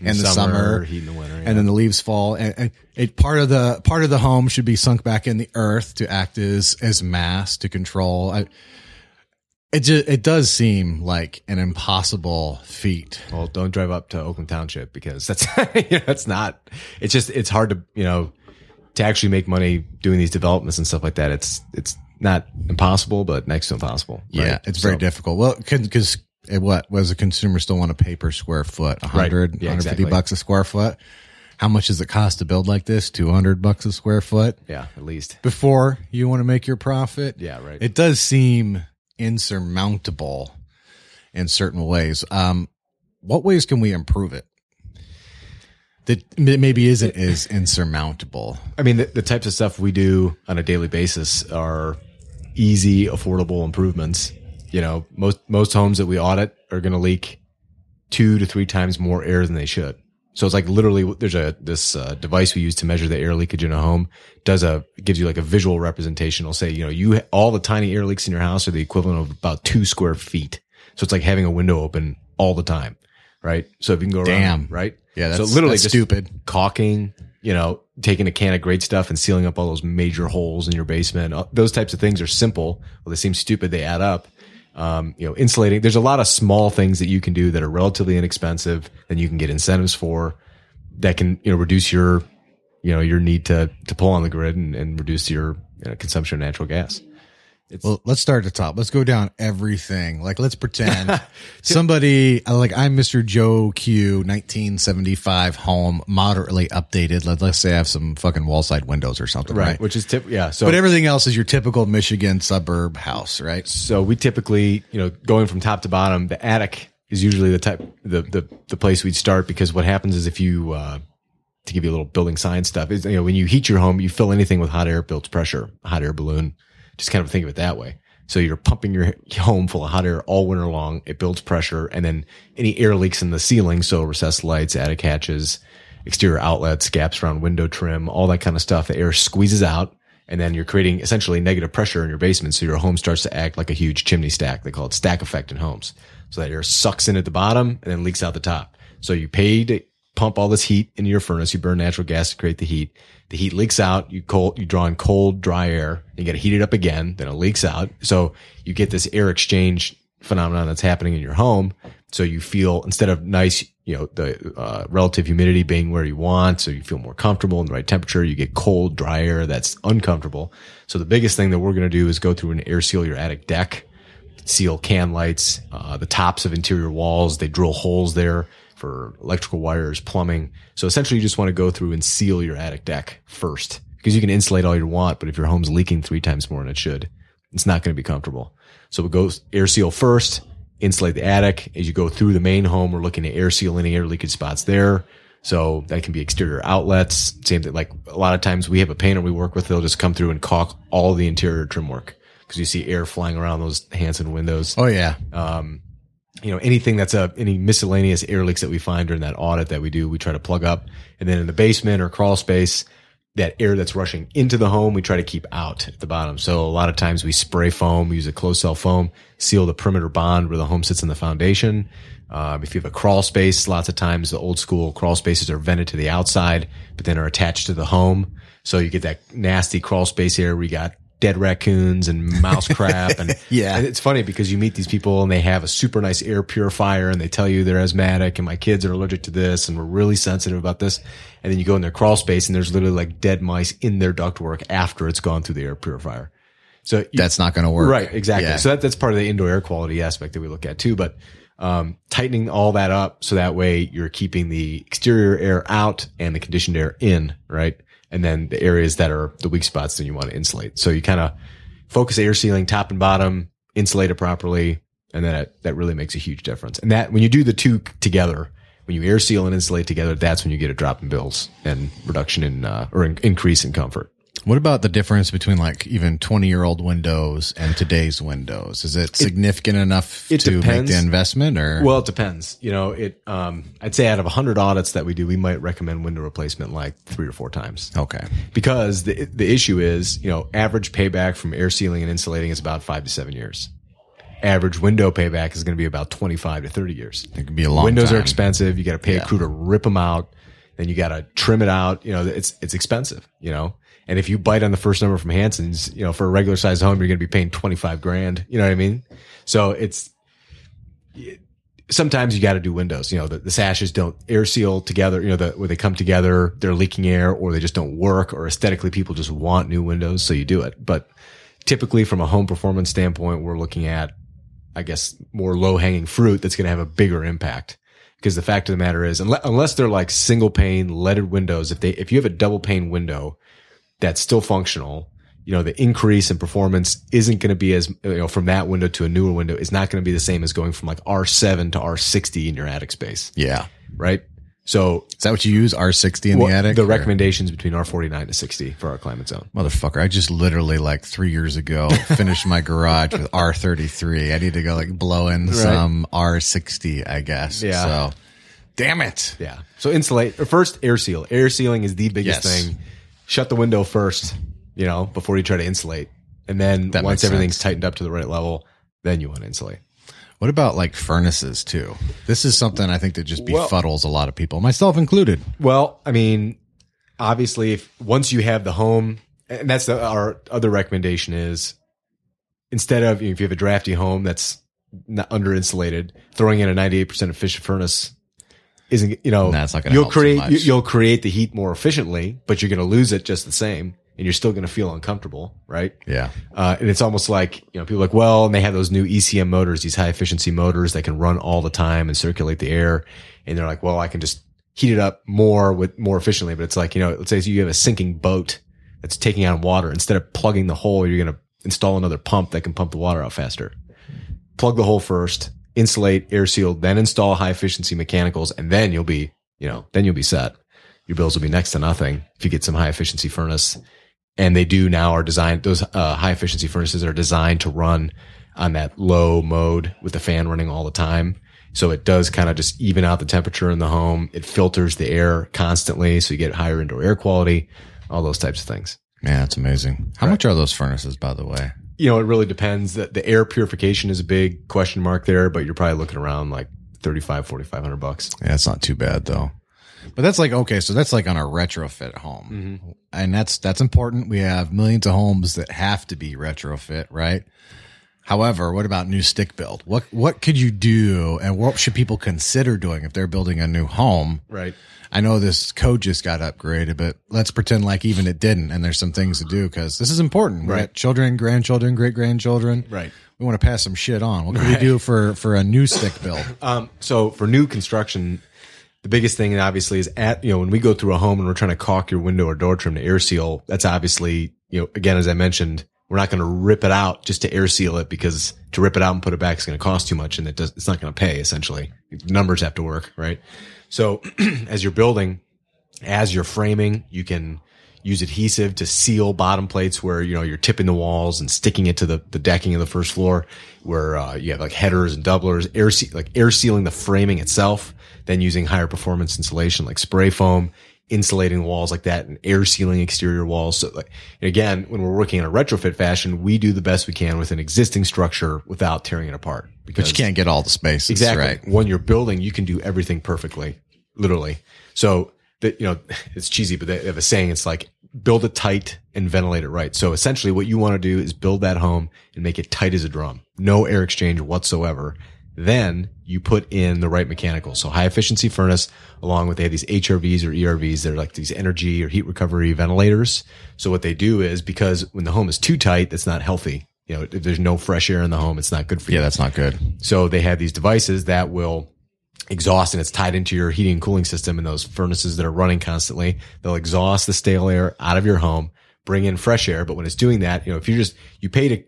in, the summer, heat in the winter, and then the leaves fall. And, and it part of the part of the home should be sunk back in the earth to act as as mass to control. I, it just it does seem like an impossible feat Well, don't drive up to Oakland Township because that's you know, that's not. It's just it's hard to you know to actually make money doing these developments and stuff like that. It's it's not impossible, but next to impossible. Yeah, right? it's very difficult. Well, because what was a consumer still want to pay per square foot? 100, Yeah, 150 exactly. bucks a square foot. How much does it cost to build like this? 200 bucks a square foot Yeah, at least. before you want to make your profit. Yeah, right. It does seem insurmountable in certain ways. Um, what ways can we improve it? That maybe isn't as insurmountable. I mean, the, the types of stuff we do on a daily basis are easy, affordable improvements. You know, most most homes that we audit are going to leak two to three times more air than they should. So it's like literally there's a this uh, device we use to measure the air leakage in a home does a gives you like a visual representation. It'll say you know you all the tiny air leaks in your house are the equivalent of about two square feet. So it's like having a window open all the time, right? So if you can go around, Damn. right? Yeah, so that's- literally just stupid. caulking, you know, taking a can of great stuff and sealing up all those major holes in your basement. Uh, Those types of things are simple. Well, they seem stupid. They add up. Um, you know, insulating. There's a lot of small things that you can do that are relatively inexpensive and you can get incentives for that can, you know, reduce your, you know, your need to, to pull on the grid and, and reduce your you know, consumption of natural gas. Well, let's start at the top. Let's go down everything. Like, let's pretend somebody like I'm Mr. Joe Q, 1975 home, moderately updated. Let, let's say I have some fucking Wallside windows or something, right? Which is tip. Yeah. So But everything else is your typical Michigan suburb house, right? So we typically, you know, going from top to bottom, the attic is usually the type, the, the, the place we'd start because what happens is if you, uh, to give you a little building science stuff is, you know, when you heat your home, you fill anything with hot air, builds pressure, hot air balloon. Just kind of think of it that way. So you're pumping your home full of hot air all winter long. It builds pressure and then any air leaks in the ceiling. So recessed lights, attic hatches, exterior outlets, gaps around window trim, all that kind of stuff. The air squeezes out and then you're creating essentially negative pressure in your basement. So your home starts to act like a huge chimney stack. They call it stack effect in homes. So that air sucks in at the bottom and then leaks out the top. So you pay to pump all this heat into your furnace. You burn natural gas to create the heat. The heat leaks out. You cold, you draw in cold, dry air. You got to heat it up again. Then it leaks out. So you get this air exchange phenomenon that's happening in your home. So you feel instead of nice, you know, the uh, relative humidity being where you want, so you feel more comfortable in the right temperature. You get cold, dry air that's uncomfortable. So the biggest thing that we're going to do is go through and air seal your attic deck, seal can lights, uh, the tops of interior walls. They drill holes there for electrical wires, plumbing. So essentially, you just want to go through and seal your attic deck first because you can insulate all you want, but if your home's leaking three times more than it should, it's not going to be comfortable. So we go air seal first, insulate the attic. As you go through the main home, we're looking to air seal any air leakage spots there. So that can be exterior outlets. Same thing. Like a lot of times we have a painter we work with. They'll just come through and caulk all the interior trim work because you see air flying around those Hanson windows. Oh yeah. Um, you know, anything that's a, any miscellaneous air leaks that we find during that audit that we do, we try to plug up. And then in the basement or crawl space, that air that's rushing into the home, we try to keep out at the bottom. So a lot of times we spray foam, use a closed cell foam, seal the perimeter bond where the home sits in the foundation. Um, if you have a crawl space, lots of times the old school crawl spaces are vented to the outside, but then are attached to the home. So you get that nasty crawl space air we got dead raccoons and mouse crap. And Yeah. and it's funny because you meet these people and they have a super nice air purifier and they tell you they're asthmatic and my kids are allergic to this and we're really sensitive about this. And then you go in their crawl space and there's literally like dead mice in their ductwork after it's gone through the air purifier. So you- That's not going to work. Right, exactly. Yeah. So that, that's part of the indoor air quality aspect that we look at too. But um, tightening all that up so that way you're keeping the exterior air out and the conditioned air in, right? And then the areas that are the weak spots, then you want to insulate. So you kind of focus air sealing top and bottom, insulate it properly, and then that, that really makes a huge difference. And that when you do the two together, when you air seal and insulate together, that's when you get a drop in bills and reduction in uh, or in, increase in comfort. What about the difference between like even 20 year old windows and today's windows? Is it significant enough it to make the investment or? Well, it depends. You know, it. Um, I'd say out of hundred audits that we do, we might recommend window replacement like three or four times okay. because the the issue is, you know, average payback from air sealing and insulating is about five to seven years. Average window payback is going to be about twenty five to thirty years. It could be a long Windows are expensive. You got to pay Yeah. a crew to rip them out. Then you got to trim it out. You know, it's it's expensive. You know, and if you bite on the first number from Hanson's, you know, for a regular size home, you're going to be paying twenty five grand. You know what I mean? So it's sometimes you got to do windows. You know, the, the sashes don't air seal together. You know, the, where they come together, they're leaking air, or they just don't work, or aesthetically, people just want new windows, so you do it. But typically, from a home performance standpoint, we're looking at, I guess, more low hanging fruit that's going to have a bigger impact. Because the fact of the matter is, unless they're like single pane leaded windows, if they if you have a double pane window that's still functional, you know, the increase in performance isn't going to be as, you know, from that window to a newer window is not going to be the same as going from like R7 to R60 in your attic space, Yeah. right? So Is that what you use? R60 in well, the attic? the or- recommendations between R49 to 60 for our climate zone. Motherfucker, I just literally like three years ago finished my garage with R33. I need to go like blow in some R60, I guess. Yeah. So, damn it. Yeah. So insulate first air seal. Air sealing is the biggest Yes. thing. Shut the window first, you know, before you try to insulate. And then That once makes everything's sense. tightened up to the right level, then you want to insulate. What about like furnaces too? This is something I think that just Well- befuddles a lot of people, myself included. Well, I mean, obviously, if once you have the home, and that's the, our other recommendation is instead of if you have a drafty home that's not under insulated, throwing in a ninety eight percent efficient furnace isn't you know That's not gonna you'll create you, you'll create the heat more efficiently, but you're going to lose it just the same, and you're still going to feel uncomfortable, right? Yeah. Uh, and it's almost like, you know, people like, well, and they have those new ECM motors, these high efficiency motors that can run all the time and circulate the air. And they're like, well, I can just heat it up more with more efficiently. But it's like, you know, let's say you have a sinking boat that's taking on water. Instead of plugging the hole, you're going to install another pump that can pump the water out faster. Plug the hole first, insulate, air seal, then install high efficiency mechanicals. And then you'll be, you know, then you'll be set. Your bills will be next to nothing if you get some high efficiency furnace and they do now are designed, those uh, high efficiency furnaces are designed to run on that low mode with the fan running all the time. So it does kind of just even out the temperature in the home. It filters the air constantly. So you get higher indoor air quality, all those types of things. Yeah, it's amazing. How much are those furnaces, by the way? You know, it really depends. The, the air purification is a big question mark there, but you're probably looking around like 35, 4,500 bucks. Yeah, it's not too bad though. But that's like okay, so that's like on a retrofit home, mm-hmm. and that's that's important. We have millions of homes that have to be retrofit, right? However, what about new stick build? What what could you do, and what should people consider doing if they're building a new home? Right. I know this code just got upgraded, but let's pretend like even it didn't, and there's some things to do because this is important. Right. children, grandchildren, great grandchildren. Right. We want to pass some shit on. What can we do for for a new stick build? Um, so for new construction, the biggest thing obviously is at, you know, when we go through a home and we're trying to caulk your window or door trim to air seal, that's obviously, you know, again, as I mentioned, we're not going to rip it out just to air seal it because to rip it out and put it back is going to cost too much and it does, it's not going to pay essentially. Numbers have to work, right? So as you're building, as you're framing, you can use adhesive to seal bottom plates where, you know, you're tipping the walls and sticking it to the, the decking of the first floor where, uh, you have like headers and doublers, air, like air sealing the framing itself, then using higher performance insulation like spray foam, insulating walls like that and air sealing exterior walls. So like, again, when we're working in a retrofit fashion, we do the best we can with an existing structure without tearing it apart. But you can't get all the space. Exactly. right? When you're building, you can do everything perfectly, literally. So that, you know, it's cheesy, but they have a saying. It's like build it tight and ventilate it right. So essentially what you want to do is build that home and make it tight as a drum. No air exchange whatsoever. Then you put in the right mechanicals. So high efficiency furnace along with they have these HRVs or ERVs. They're like these energy or heat recovery ventilators. So what they do is because when the home is too tight, that's not healthy. You know, if there's no fresh air in the home, it's not good for you. Yeah, that's not good. So they have these devices that will exhaust and it's tied into your heating and cooling system and those furnaces that are running constantly. They'll exhaust the stale air out of your home, bring in fresh air. But when it's doing that, you know, if you just, you pay to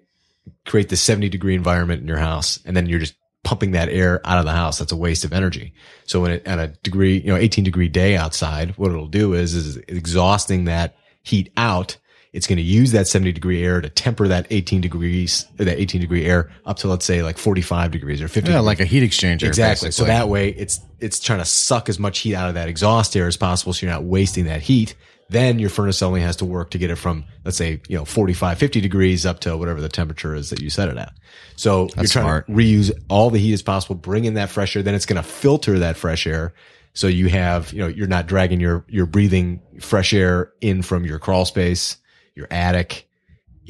create this 70 degree environment in your house and then you're just pumping that air out of the house, that's a waste of energy. So when it, at a degree, you know, 18 degree day outside, what it'll do is, is exhausting that heat out. It's going to use that 70 degree air to temper that 18 degrees, that 18 degree air up to let's say like 45 degrees or 50 Yeah, degrees. like a heat exchanger. Exactly. So that way it's, it's trying to suck as much heat out of that exhaust air as possible. So you're not wasting that heat. Then your furnace only has to work to get it from, let's say, you know, 45, 50 degrees up to whatever the temperature is that you set it at. So you're trying smart. to reuse all the heat as possible, bring in that fresh air. Then it's going to filter that fresh air. So you have, you know, you're not dragging your, your breathing fresh air in from your crawl space, your attic,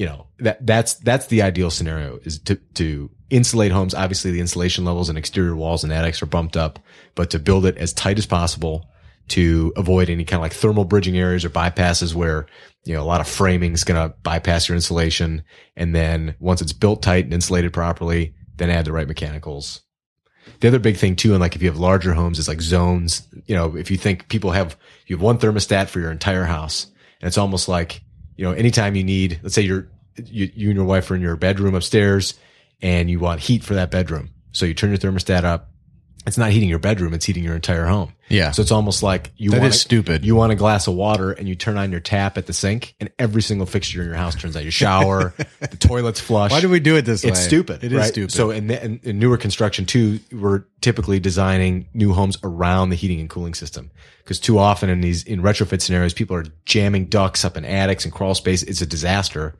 you know that that's that's the ideal scenario is to to insulate homes obviously the insulation levels and exterior walls and attics are bumped up but to build it as tight as possible to avoid any kind of like thermal bridging areas or bypasses where you know a lot of framing is going to bypass your insulation and then once it's built tight and insulated properly then add the right mechanicals the other big thing too, and like if you have larger homes, is like zones. You know, if you think people have, you have one thermostat for your entire house, and it's almost like, you know, anytime you need, let's say you're, you, you and your wife are in your bedroom upstairs, and you want heat for that bedroom, so you turn your thermostat up. It's not heating your bedroom; it's heating your entire home. Yeah. So it's almost like you That want is stupid. You want a glass of water, and you turn on your tap at the sink, and every single fixture in your house turns on. Your shower, the toilet's flush. Why do we do it this way? It's stupid. It is right? stupid. So in, in, in newer construction too, we're typically designing new homes around the heating and cooling system because too often in these in retrofit scenarios, people are jamming ducts up in attics and crawl space. It's a disaster,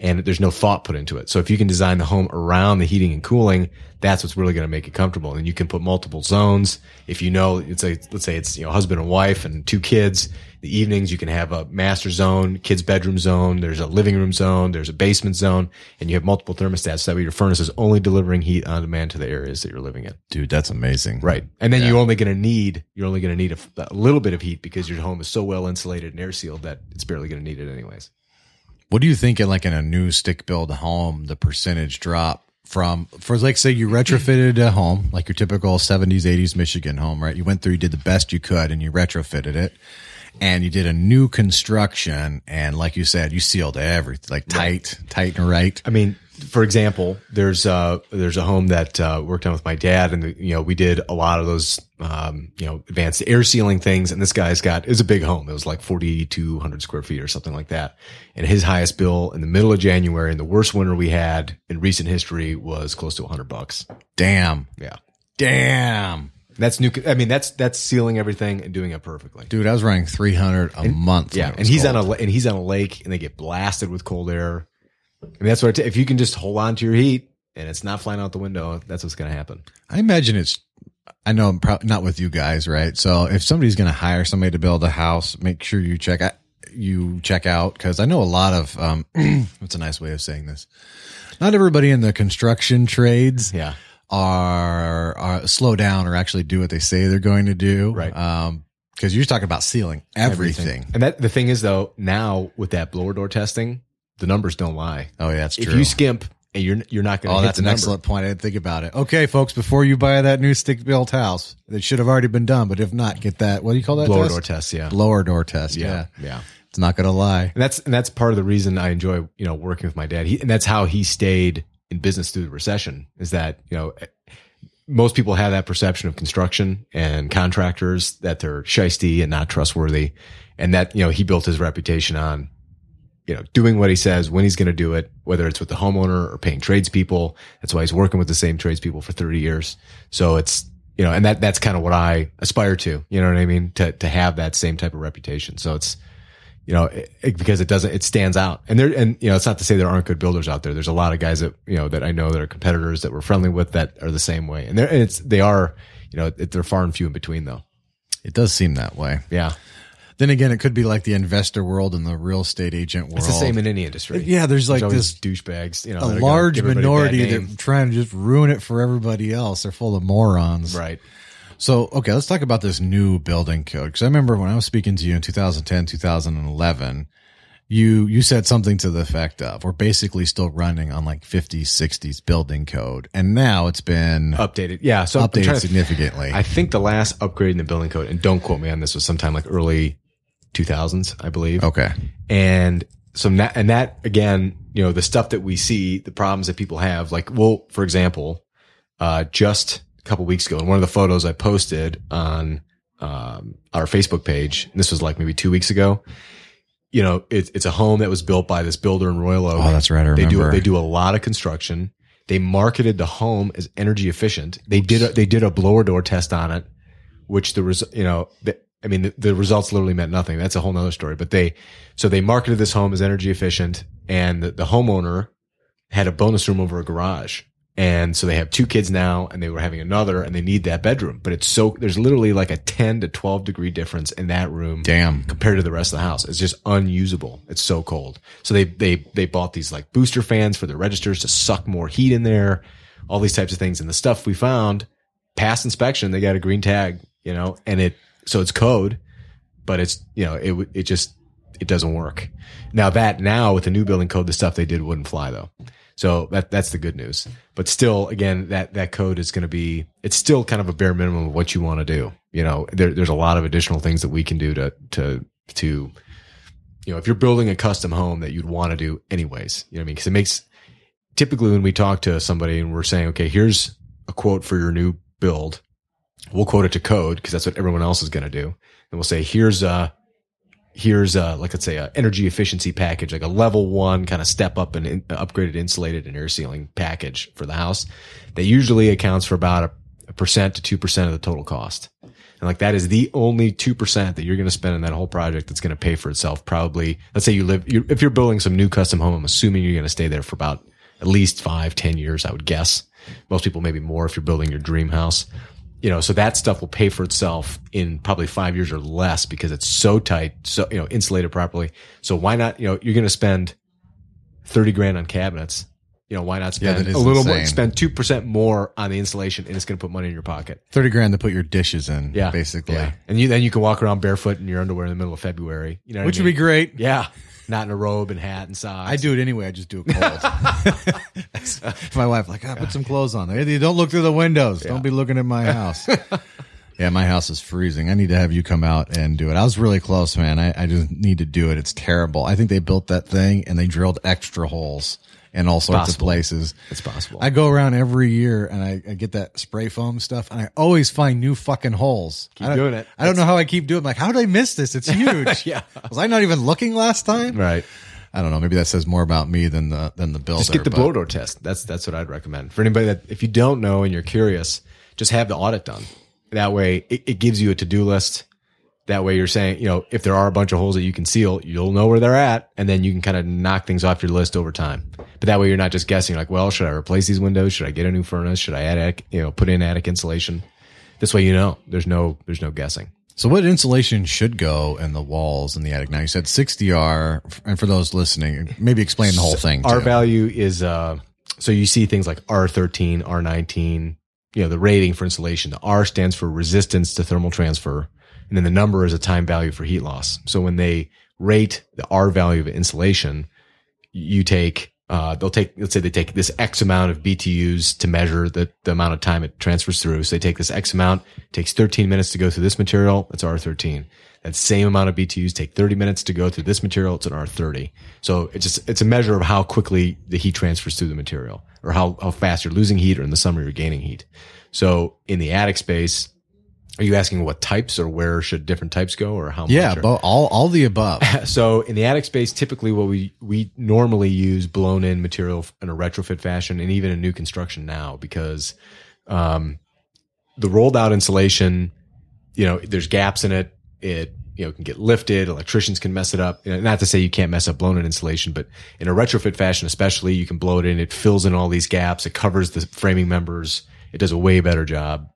and there's no thought put into it. So if you can design the home around the heating and cooling, that's what's really going to make it comfortable. And you can put multiple zones. If you know, it's a, let's say it's you know husband and wife and two kids. The evenings you can have a master zone, kids bedroom zone. There's a living room zone. There's a basement zone, and you have multiple thermostats. So that way your furnace is only delivering heat on demand to the areas that you're living in. Dude, that's amazing. Right, and then you're only going to need you're only going to need a, a little bit of heat because your home is so well insulated and air sealed that it's barely going to need it anyways. What do you think in like in a new stick build home, the percentage drop from for like say you retrofitted a home, like your typical seventies, eighties Michigan home, right? You went through, you did the best you could and you retrofitted it. And you did a new construction and like you said, you sealed everything like tight, tight and right. I mean, for example, there's uh there's a home that uh, worked on with my dad, and the, you know we did a lot of those um you know advanced air sealing things. And this guy's got was a big home. It was like 4,200 square feet or something like that. And his highest bill in the middle of January, in the worst winter we had in recent history, was close to 100 bucks. Damn. Yeah, Damn. that's new. I mean, that's that's sealing everything and doing it perfectly. Dude, I was running 300 a month. Yeah, and he's on a and he's on a lake, and they get blasted with cold air. I mean, that's what ta- if you can just hold on to your heat and it's not flying out the window, that's what's going to happen. I imagine it's, I know I'm probably not with you guys, right? So if somebody's going to hire somebody to build a house, make sure you check out, you check out, cause I know a lot of, um, what's a nice way of saying this? Not everybody in the construction trades Yeah, are, are slow down or actually do what they say they're going to do. Right. Um, cause you're talking about sealing everything. And that the thing is though, now with that blower door testing, the numbers don't lie. Oh yeah, that's If true. If you skimp and you're you're not going to Oh, hit that's an number. excellent point. I didn't think about it. Okay, folks, before you buy that new stick built house, it should have already been done. But if not, get that. What do you call that? blower test? door test. Yeah, Blower door test. Yeah. yeah, yeah. It's not going to lie. And that's and that's part of the reason I enjoy you know working with my dad. He, and that's how he stayed in business through the recession. Is that you know most people have that perception of construction and contractors that they're shisty and not trustworthy, and that you know he built his reputation on you know doing what he says when he's going to do it, whether it's with the homeowner or paying tradespeople. That's why he's working with the same tradespeople for thirty years. So it's you know, and that that's kind of what I aspire to. You know what I mean? To to have that same type of reputation. So it's you know, it, it- because it doesn't, it stands out. And there, and you know, it's not to say there aren't good builders out there. There's a lot of guys that you know that I know that are competitors that we're friendly with that are the same way. And they're, and it's they are, you know, it, they're far and few in between though. It does seem that way. Yeah, Then again, it could be like the investor world and the real estate agent world. it's the same in any industry. Yeah, there's like always this douchebags. You know, a that are gonna large give everybody a bad minority that trying to just ruin it for everybody else. They're full of morons. right. So, okay, let's talk about this new building code. Cause I remember when I was speaking to you in 2010, 2011, you, you said something to the effect of, we're basically still running on like 50s, 60s building code. And now it's been Updated. Yeah. So updated to- significantly. I think the last upgrade in the building code, and don't quote me on this, was sometime like early 2000s, I believe. okay. And so that, and that again, you know, the stuff that we see, the problems that people have, like, well, for example, uh, just a couple weeks ago, in one of the photos I posted on, um, our Facebook page, this was like maybe two weeks ago, you know, it's, it's a home that was built by this builder in Royal Oak. Oh, that's right. I They do, they do a lot of construction. They marketed the home as energy efficient. They did, a, they did a blower door test on it, which the res, you know, the, I mean, the, the results literally meant nothing. That's a whole nother story, but they, so they marketed this home as energy efficient and the, the homeowner had a bonus room over a garage. And so they have two kids now and they were having another and they need that bedroom, but it's so, there's literally like a 10 to 12 degree difference in that room Damn. compared to the rest of the house. It's just unusable. It's so cold. So they they they bought these like booster fans for the registers to suck more heat in there, all these types of things. And the stuff we found, past inspection, they got a green tag, you know, and it so it's code, but it's you know it it just it doesn't work. Now that now with the new building code, the stuff they did wouldn't fly though. So that that's the good news. But still, again, that that code is going to be it's still kind of a bare minimum of what you want to do. You know, there, there's a lot of additional things that we can do to to to you know if you're building a custom home that you'd want to do anyways. You know what I mean? Because it makes typically when we talk to somebody and we're saying, okay, here's a quote for your new build, we'll quote it to code because that's what everyone else is going to do, and we'll say, here's uh here's uh like let's say a energy efficiency package like a level one kind of step up and in, upgraded insulated and air sealing package for the house. That usually accounts for about a, a percent to two percent of the total cost. And like that is the only two percent that you're going to spend in that whole project that's going to pay for itself. Probably let's say you live you if you're building some new custom home i'm assuming you're going to stay there for about at least five ten years i would guess. Most people maybe more if you're building your dream house you know, so that stuff will pay for itself in probably five years or less because it's so tight, so, you know, insulated properly. So why not, you know, you're going to spend 30 grand on cabinets. You know, why not spend is a little more, spend 2% more on the insulation and it's going to put money in your pocket. 30 grand to put your dishes in, Yeah. basically. Yeah. And you, then you can walk around barefoot in your underwear in the middle of February. You know, Which I would be great. Yeah. Not in a robe and hat and socks. I do it anyway. I just do it cold. My wife like, ah, put some clothes on. Hey, Don't look through the windows. Don't be looking at my house. Yeah, my house is freezing. I need to have you come out and do it. I was really close, man. I, I just need to do it. It's terrible. I think they built that thing and they drilled extra holes in all sorts of places. It's possible. I go around every year and I, I get that spray foam stuff and I always find new fucking holes. Keep I doing it. I don't know how I keep doing it. Like, how did I miss this? It's huge. Yeah. Was I not even looking last time? right. I don't know. Maybe that says more about me than the, than the builder. Just get the but- blow door test. That's that's what I'd recommend for anybody that if you don't know and you're curious, just have the audit done. That way, it, it gives you a to do list. That way, you're saying, you know, if there are a bunch of holes that you can seal, you'll know where they're at, and then you can kind of knock things off your list over time. But that way, you're not just guessing, like, well, should I replace these windows? Should I get a new furnace? Should I add, you know, put in attic insulation? This way, you know, there's no there's no guessing. So what insulation should go in the walls in the attic? Now you said 60R and for those listening, maybe explain the whole thing. R too. value is uh so you see things like R13, R19, you know, the rating for insulation. The R stands for resistance to thermal transfer, and then the number is a time value for heat loss. So when they rate the R value of insulation, you take uh, they'll take, let's say they take this X amount of BTUs to measure the, the amount of time it transfers through. So they take this X amount, takes 13 minutes to go through this material. That's R13. That same amount of BTUs take 30 minutes to go through this material. It's an R30. So it's just, it's a measure of how quickly the heat transfers through the material or how, how fast you're losing heat or in the summer you're gaining heat. So in the attic space, are you asking what types or where should different types go or how Yeah, much? but all, all the above. so in the attic space, typically what we we normally use blown in material in a retrofit fashion, and even in new construction now, because um, the rolled out insulation, you know, there's gaps in it. It you know can get lifted. Electricians can mess it up. You know, Not to say you can't mess up blown in insulation, but in a retrofit fashion, especially, you can blow it in. It fills in all these gaps. It covers the framing members. It does a way better job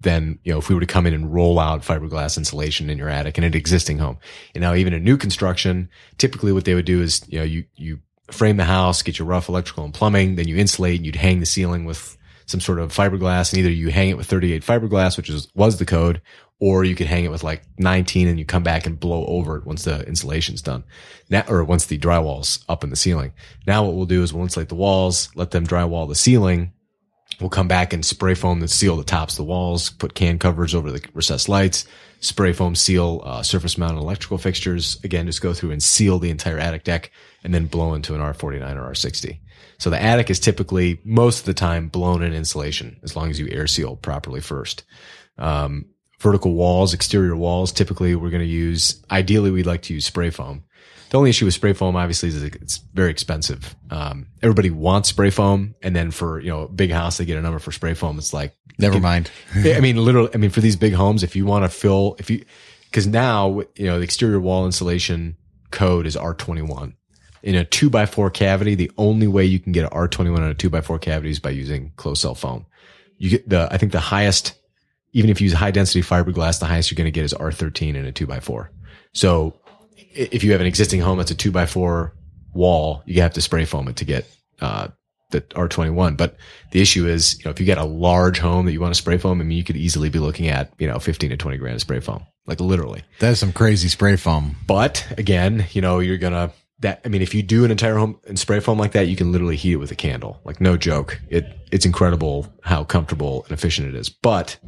than you know if we were to come in and roll out fiberglass insulation in your attic in an existing home. And now even in new construction, typically what they would do is you know you you frame the house, get your rough electrical and plumbing, then you insulate and you'd hang the ceiling with some sort of fiberglass, and either you hang it with 38 fiberglass, which is was the code, or you could hang it with like 19 and you come back and blow over it once the insulation's done. Now, or once the drywall's up in the ceiling. Now what we'll do is we'll insulate the walls, let them drywall the ceiling, We'll come back and spray foam and seal the tops of the walls, put can covers over the recessed lights, spray foam seal uh, surface mounted electrical fixtures. Again, just go through and seal the entire attic deck and then blow into an R49 or R60. So the attic is typically most of the time blown in insulation as long as you air seal properly first. Um, vertical walls, exterior walls, typically we're going to use, ideally we'd like to use spray foam. The only issue with spray foam, obviously, is it's very expensive. Um, everybody wants spray foam, and then for you know a big house, they get a number for spray foam. It's like Never mind. I mean, literally, I mean, for these big homes, if you want to fill, if you, because now you know the exterior wall insulation code is R twenty one. In a two by four cavity, the only way you can get an R twenty one on a two by four cavity is by using closed cell foam. You get the, I think the highest, even if you use high density fiberglass, the highest you're going to get is R thirteen in a two by four. So if you have an existing home that's a two by four wall, you have to spray foam it to get uh, the R21. But the issue is, you know, if you get a large home that you want to spray foam, I mean, you could easily be looking at, you know, 15 to 20 grand of spray foam, like literally. That is some crazy spray foam. But again, you know, you're going to, that, I mean, if you do an entire home in spray foam like that, you can literally heat it with a candle. Like no joke. It, it's incredible how comfortable and efficient it is. But,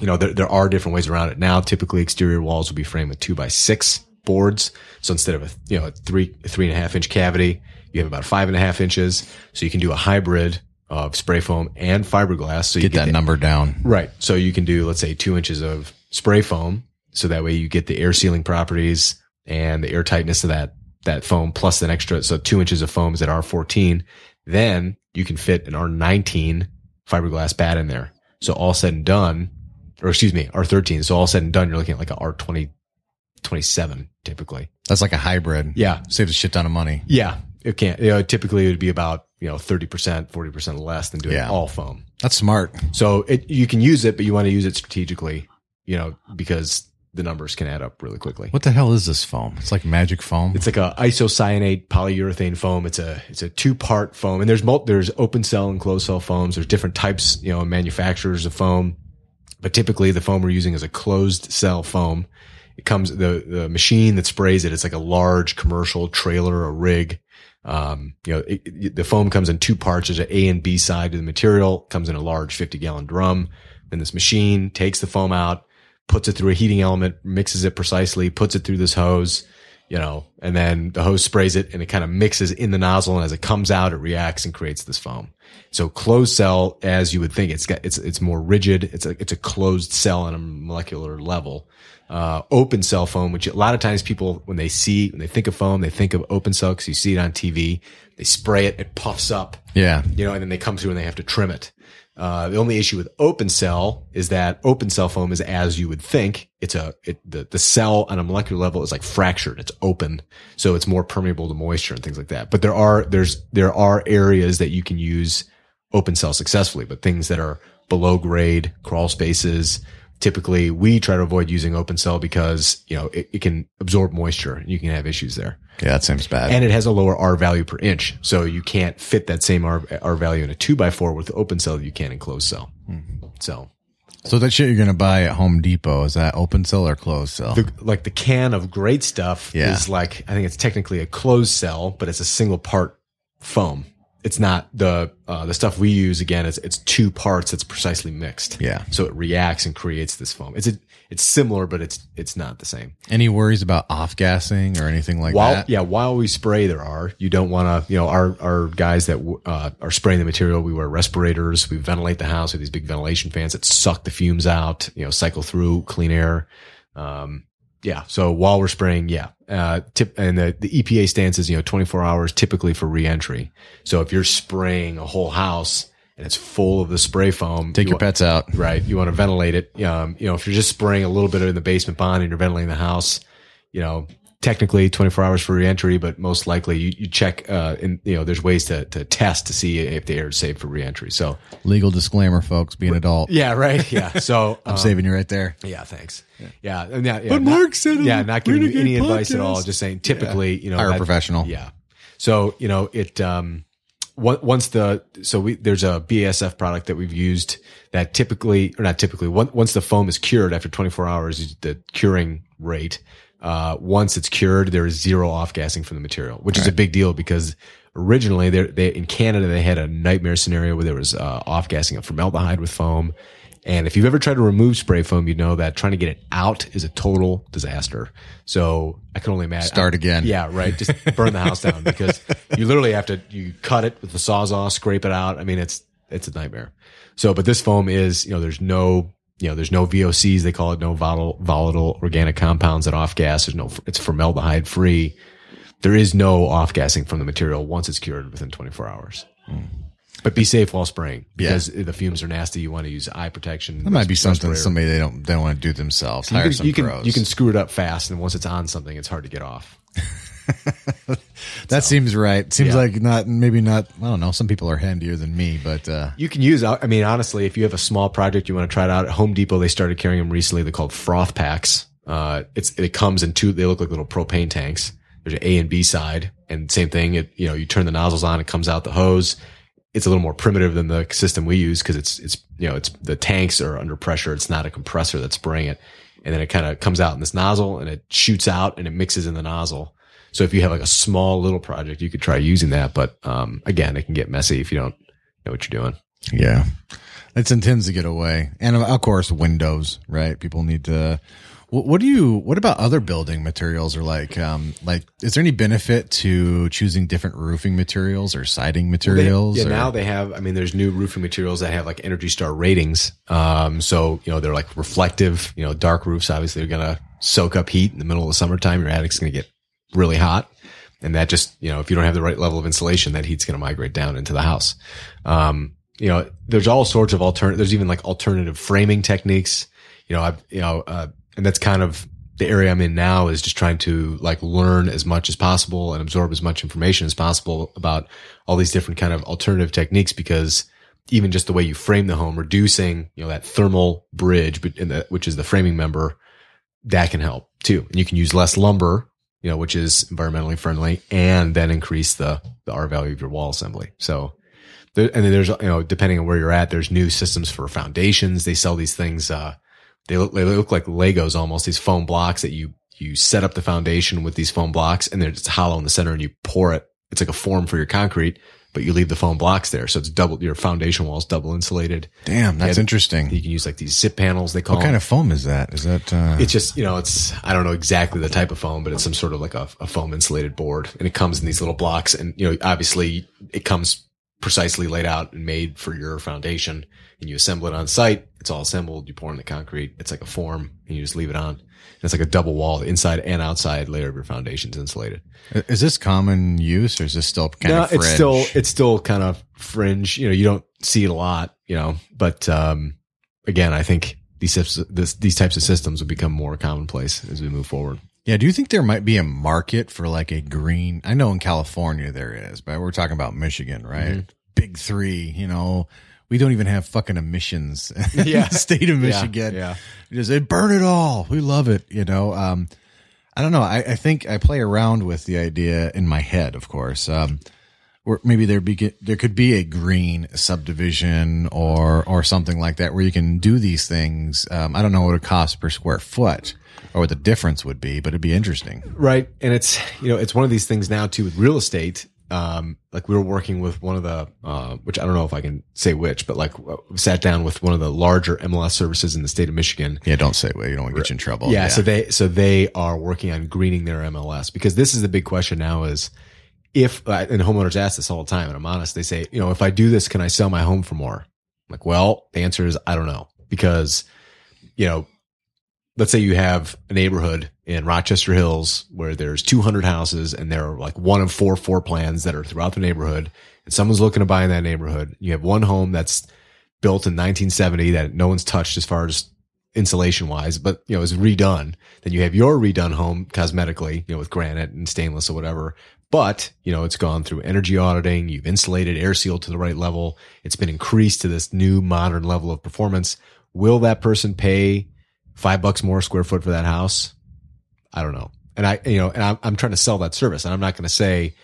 you know, there, there are different ways around it. Now, typically exterior walls will be framed with two by six boards. So instead of a, you know, a three, three and a half inch cavity, you have about five and a half inches. So you can do a hybrid of spray foam and fiberglass. So you Get that the- number down. Right. So you can do, let's say, two inches of spray foam. So that way you get the air sealing properties and the air tightness of that, that foam plus an extra. So two inches of foam is at R14. Then you can fit an R19 fiberglass bat in there. So all said and done, or excuse me, R13. So all said and done, you're looking at like a R20, 27 typically. That's like a hybrid. Yeah. Saves a shit ton of money. Yeah. It can't, you know, typically it would be about, you know, 30%, 40% less than doing Yeah. all foam. That's smart. So it, you can use it, but you want to use it strategically, you know, because the numbers can add up really quickly. What the hell is this foam? It's like magic foam. It's like a isocyanate polyurethane foam. It's a it's a two part foam, and there's mul- there's open cell and closed cell foams. There's different types, you know, manufacturers of foam, but typically the foam we're using is a closed cell foam. It comes the the machine that sprays it. It's like a large commercial trailer or rig. Um, you know, it, it- the foam comes in two parts. There's an A and B side to the material. It comes in a large 50 gallon drum. Then this machine takes the foam out, puts it through a heating element, mixes it precisely, puts it through this hose, you know, and then the hose sprays it and it kind of mixes in the nozzle. And as it comes out, it reacts and creates this foam. So closed cell, as you would think, it's got, it's, it's more rigid. It's a, it's a closed cell on a molecular level. Uh, open cell foam, which a lot of times people, when they see, when they think of foam, they think of open cell because you see it on TV. They spray it, it puffs up, Yeah. you know, and then they come through and they have to trim it. Uh, the only issue with open cell is that open cell foam is as you would think. It's a, it, the, the cell on a molecular level is like fractured. It's open. So it's more permeable to moisture and things like that. But there are, there's, there are areas that you can use open cell successfully, but things that are below grade, crawl spaces, typically we try to avoid using open cell because, you know, it, it can absorb moisture and you can have issues there Yeah, that seems bad. and it has a lower R value per inch. So you can't fit that same R, R value in a two by four with open cell that you can in closed cell. Mm-hmm. So so that shit you're gonna buy at Home Depot is that open cell or closed cell? the, like the can of great stuff Yeah. is like, I think it's technically a closed cell, but it's a single part foam. It's not the, uh, the stuff we use again. It's, it's two parts. It's precisely mixed. Yeah. So it reacts and creates this foam. It's a, it's similar, but it's, it's not the same. Any worries about off gassing or anything like while that? yeah while we spray there are you don't want to you know our our guys that uh, are spraying the material we wear respirators we ventilate the house with these big ventilation fans that suck the fumes out you know cycle through clean air um yeah so while we're spraying yeah uh tip and the, the epa stance is you know 24 hours typically for reentry so if you're spraying a whole house and it's full of the spray foam Take you your pets out. right? You want to ventilate it. Um, you know, if you're just spraying a little bit in the basement bond and you're ventilating the house, you know, technically 24 hours for reentry, but most likely you, you check, uh, and you know, there's ways to, to test to see if the air is safe for reentry. So Legal disclaimer, folks. Be an adult. yeah, right. Yeah. So, I'm um, saving you right there. yeah, thanks. Yeah. and yeah, yeah But not- Mark said on yeah, not giving you Renegade any advice at all. Just saying typically, you know, Hire a professional. Yeah. So, you know, it, um, on- once the, so we, there's a BASF product that we've used that typically, or not typically, once the foam is cured after 24 hours, the curing rate, uh, once it's cured, there is zero off gassing from the material, which is a big deal because originally they they, in Canada, they had a nightmare scenario where there was, uh, off gassing of formaldehyde with foam. And if you've ever tried to remove spray foam, you know that trying to get it out is a total disaster. So I can only imagine. Start again. Yeah, right. Just burn the house down because you literally have to, you cut it with the sawzall, scrape it out. I mean, it's, it's a nightmare. So, but this foam is, you know, there's no, you know, there's no VOCs. They call it no volatile, volatile organic compounds that off gas. There's no, it's formaldehyde free. There is no off gassing from the material once it's cured within 24 hours. Hmm. But be safe while spraying because the fumes are nasty. You want to use eye protection. That might be something somebody they don't they don't want to do themselves. You can, some you can pros. you can screw it up fast, and once it's on something, it's hard to get off. that seems right. Seems Yeah. like not maybe not. I don't know. Some people are handier than me, but uh, You can use. I mean, honestly, if you have a small project you want to try it out at Home Depot, they started carrying them recently. They're called froth packs. Uh, it's it comes in two. They look like little propane tanks. There's an A and B side, and same thing. It you know you turn the nozzles on, it comes out the hose. It's a little more primitive than the system we use because it's it's you know it's the tanks are under pressure. It's not a compressor that's spraying it, and then it kind of comes out in this nozzle and it shoots out and it mixes in the nozzle. So if you have like a small little project, you could try using that. But um, again, it can get messy if you don't know what you're doing. yeah, it's intends to get away. And of course, windows. Right? People need to. What, what do you? What about other building materials? Or like, um, like, is there any benefit to choosing different roofing materials or siding materials? yeah, or- now they have. I mean, there's new roofing materials that have like Energy Star ratings. Um, so you know they're like reflective. You know, dark roofs obviously are gonna soak up heat in the middle of the summertime. Your attic's gonna get really hot, and that just you know if you don't have the right level of insulation, that heat's gonna migrate down into the house. Um, you know, there's all sorts of alternative. There's even like alternative framing techniques. You know, I've, you know, uh, and that's kind of the area I'm in now is just trying to like learn as much as possible and absorb as much information as possible about all these different kind of alternative techniques because even just the way you frame the home, reducing, you know, that thermal bridge, but the, which is the framing member, that can help too. And you can use less lumber, you know, which is environmentally friendly and then increase the, the R value of your wall assembly. So there, and then there's, you know, depending on where you're at, there's new systems for foundations. They sell these things, uh, they look, they look like Legos almost, these foam blocks that you, you set up the foundation with these foam blocks and then it's hollow in the center and you pour it. It's like a form for your concrete but you leave the foam blocks there. So it's double, your foundation wall is double insulated. Damn, that's interesting. You can use like these zip panels, they call What kind of foam is that? Is that uh, It's just, you know, it's, I don't know exactly the type of foam, but it's some sort of like a, a foam insulated board and it comes in these little blocks. And, you know, obviously it comes precisely laid out and made for your foundation and you assemble it on site. It's all assembled. You pour in the concrete. It's like a form and you just leave it on. And it's like a double wall, the inside and outside layer of your foundation's insulated. is this common use or is this still kind no, of fringe? it's still, it's still kind of fringe. You know, you don't see it a lot, you know, but, um, again, I think these, this, these types of systems will become more commonplace as we move forward. Yeah, do you think there might be a market for like a green? I know in California there is, but we're talking about Michigan, right? Mm-hmm. Big three, you know. We don't even have fucking emissions in Yeah. the state of Michigan. yeah. We Just they burn it all. We love it, you know. Um, I don't know. I, I think I play around with the idea in my head, of course. Um, or maybe there be there could be a green subdivision or or something like that where you can do these things. Um, I don't know what it costs per square foot or what the difference would be, but it'd be interesting. Right. And it's, you know, it's one of these things now too with real estate. Um, like we were working with one of the, uh, which I don't know if I can say which, but like uh, sat down with one of the larger MLS services in the state of Michigan. Yeah, don't say well. You don't want to get you in trouble. Yeah, So they, so they are working on greening their MLS because this is the big question now is if, uh, and homeowners ask this all the time and I'm honest, they say, you know, if I do this, can I sell my home for more? I'm like, well, the answer is I don't know because, you know, let's say you have a neighborhood in Rochester Hills where there's 200 houses and there are like one of four floor plans that are throughout the neighborhood and someone's looking to buy in that neighborhood. You have one home that's built in 1970 that no one's touched as far as insulation wise, but you know, is redone. Then you have your redone home cosmetically, you know, with granite and stainless or whatever. But, you know, it's gone through energy auditing. You've insulated, air sealed to the right level. It's been increased to this new modern level of performance. Will that person pay five bucks more square foot for that house? I don't know. And I, you know, and I'm, I'm trying to sell that service and I'm not going to say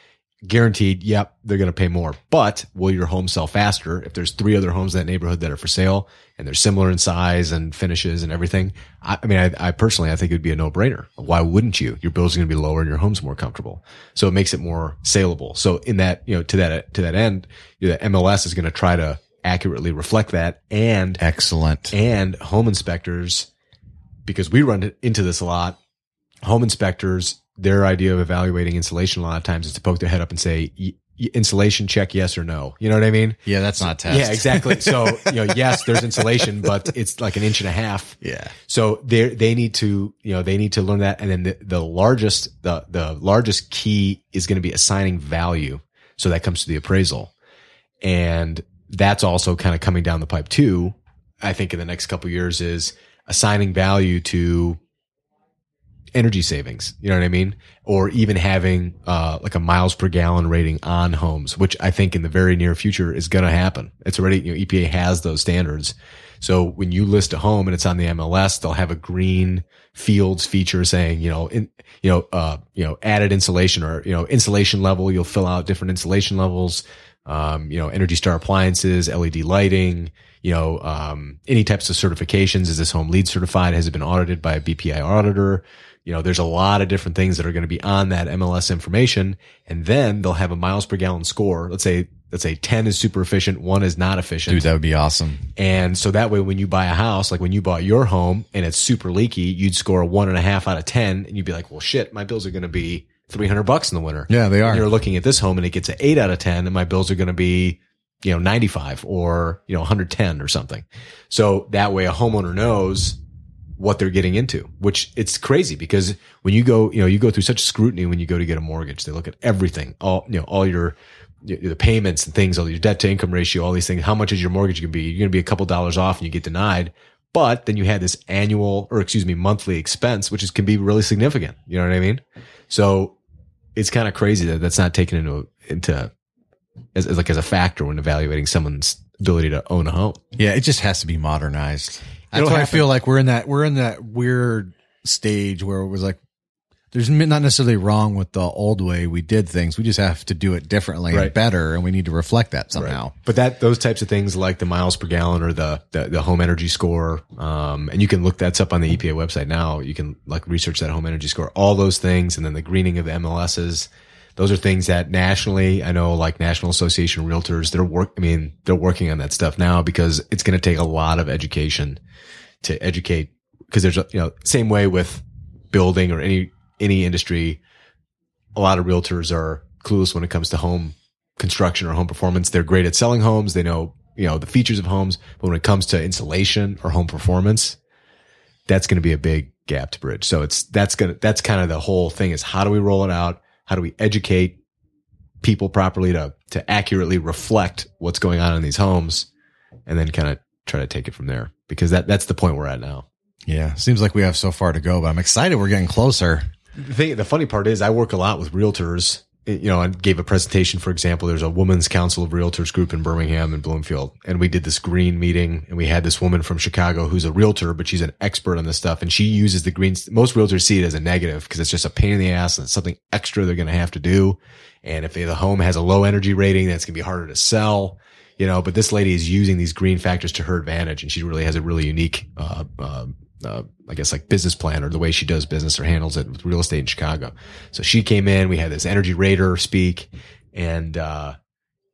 guaranteed, yep, they're going to pay more, but will your home sell faster? If there's three other homes in that neighborhood that are for sale and they're similar in size and finishes and everything. I, I mean, I, I personally, I think it would be a no brainer. Why wouldn't you? Your bills are going to be lower and your home's more comfortable. So it makes it more saleable. So in that, you know, to that, to that end, you know, the MLS is going to try to accurately reflect that and excellent. and home inspectors, because we run into this a lot. Home inspectors, their idea of evaluating insulation a lot of times is to poke their head up and say, "Y- y- insulation check, yes or no. You know what I mean? Yeah, that's not test. Yeah, exactly. So, you know, yes, there's insulation, but it's like an inch and a half. Yeah. So they they need to you know they need to learn that, and then the, the largest the the largest key is going to be assigning value. So that comes to the appraisal, and that's also kind of coming down the pipe too. I think in the next couple of years is assigning value to energy savings. You know what I mean? Or even having uh, like a miles per gallon rating on homes, which I think in the very near future is going to happen. It's already you know EPA has those standards. So when you list a home and it's on the MLS, they'll have a green fields feature saying, you know, in, you know, uh, you know, added insulation or, you know, insulation level. You'll fill out different insulation levels. Um, you know, Energy Star appliances, LED lighting, you know, um, any types of certifications. Is this home LEED certified? Has it been audited by a BPI auditor? You know, there's a lot of different things that are going to be on that MLS information. And then they'll have a miles per gallon score. Let's say, let's say 10 is super efficient. One is not efficient. Dude, that would be awesome. And so that way, when you buy a house, like when you bought your home and it's super leaky, you'd score a one and a half out of 10 and you'd be like, well, shit, my bills are going to be 300 bucks in the winter. Yeah, they are. And you're looking at this home and it gets an eight out of 10 and my bills are going to be, you know, 95 or, you know, 110 or something. So that way a homeowner knows what they're getting into, which it's crazy because when you go, you know, you go through such scrutiny when you go to get a mortgage, they look at everything, all, you know, all your, the payments and things, all your debt to income ratio, all these things. How much is your mortgage going to be? You're going to be a couple dollars off and you get denied. But then you had this annual or excuse me, monthly expense, which is, can be really significant. You know what I mean? So it's kind of crazy that that's not taken into, into as, as like as a factor when evaluating someone's ability to own a home. Yeah, it just has to be modernized. That's It'll why I feel like we're in that we're in that weird stage where it was like there's not necessarily wrong with the old way we did things. We just have to do it differently and better, and we need to reflect that somehow. But that those types of things like the miles per gallon or the the, the home energy score, um, and you can look that's up on the EPA website now. You can like research that home energy score, all those things, and then the greening of the MLSs. Those are things that nationally, I know like National Association of Realtors, they're work, I mean, they're working on that stuff now because it's going to take a lot of education to educate because there's you know, same way with building or any, any industry, a lot of realtors are clueless when it comes to home construction or home performance. They're great at selling homes. They know, you know, the features of homes, but when it comes to insulation or home performance, that's going to be a big gap to bridge. So it's, that's going to, that's kind of the whole thing is how do we roll it out? How do we educate people properly to, to accurately reflect what's going on in these homes and then kind of try to take it from there because that, that's the point we're at now. Yeah. Seems like we have so far to go, but I'm excited we're getting closer. The thing, the funny part is I work a lot with realtors. You know, I gave a presentation, for example, there's a women's council of realtors group in Birmingham and Bloomfield. And we did this green meeting and we had this woman from Chicago who's a realtor, but she's an expert on this stuff. And she uses the green. Most realtors see it as a negative because it's just a pain in the ass and it's something extra they're going to have to do. And if the home has a low energy rating, that's going to be harder to sell you know, but this lady is using these green factors to her advantage and she really has a really unique, uh, uh, uh, I guess like business plan or the way she does business or handles it with real estate in Chicago. So she came in, we had this energy rater speak and, uh,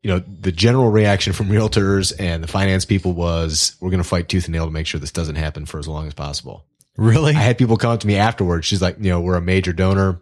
you know, the general reaction from realtors and the finance people was, we're going to fight tooth and nail to make sure this doesn't happen for as long as possible. Really? I had people come up to me afterwards. She's like, you know, we're a major donor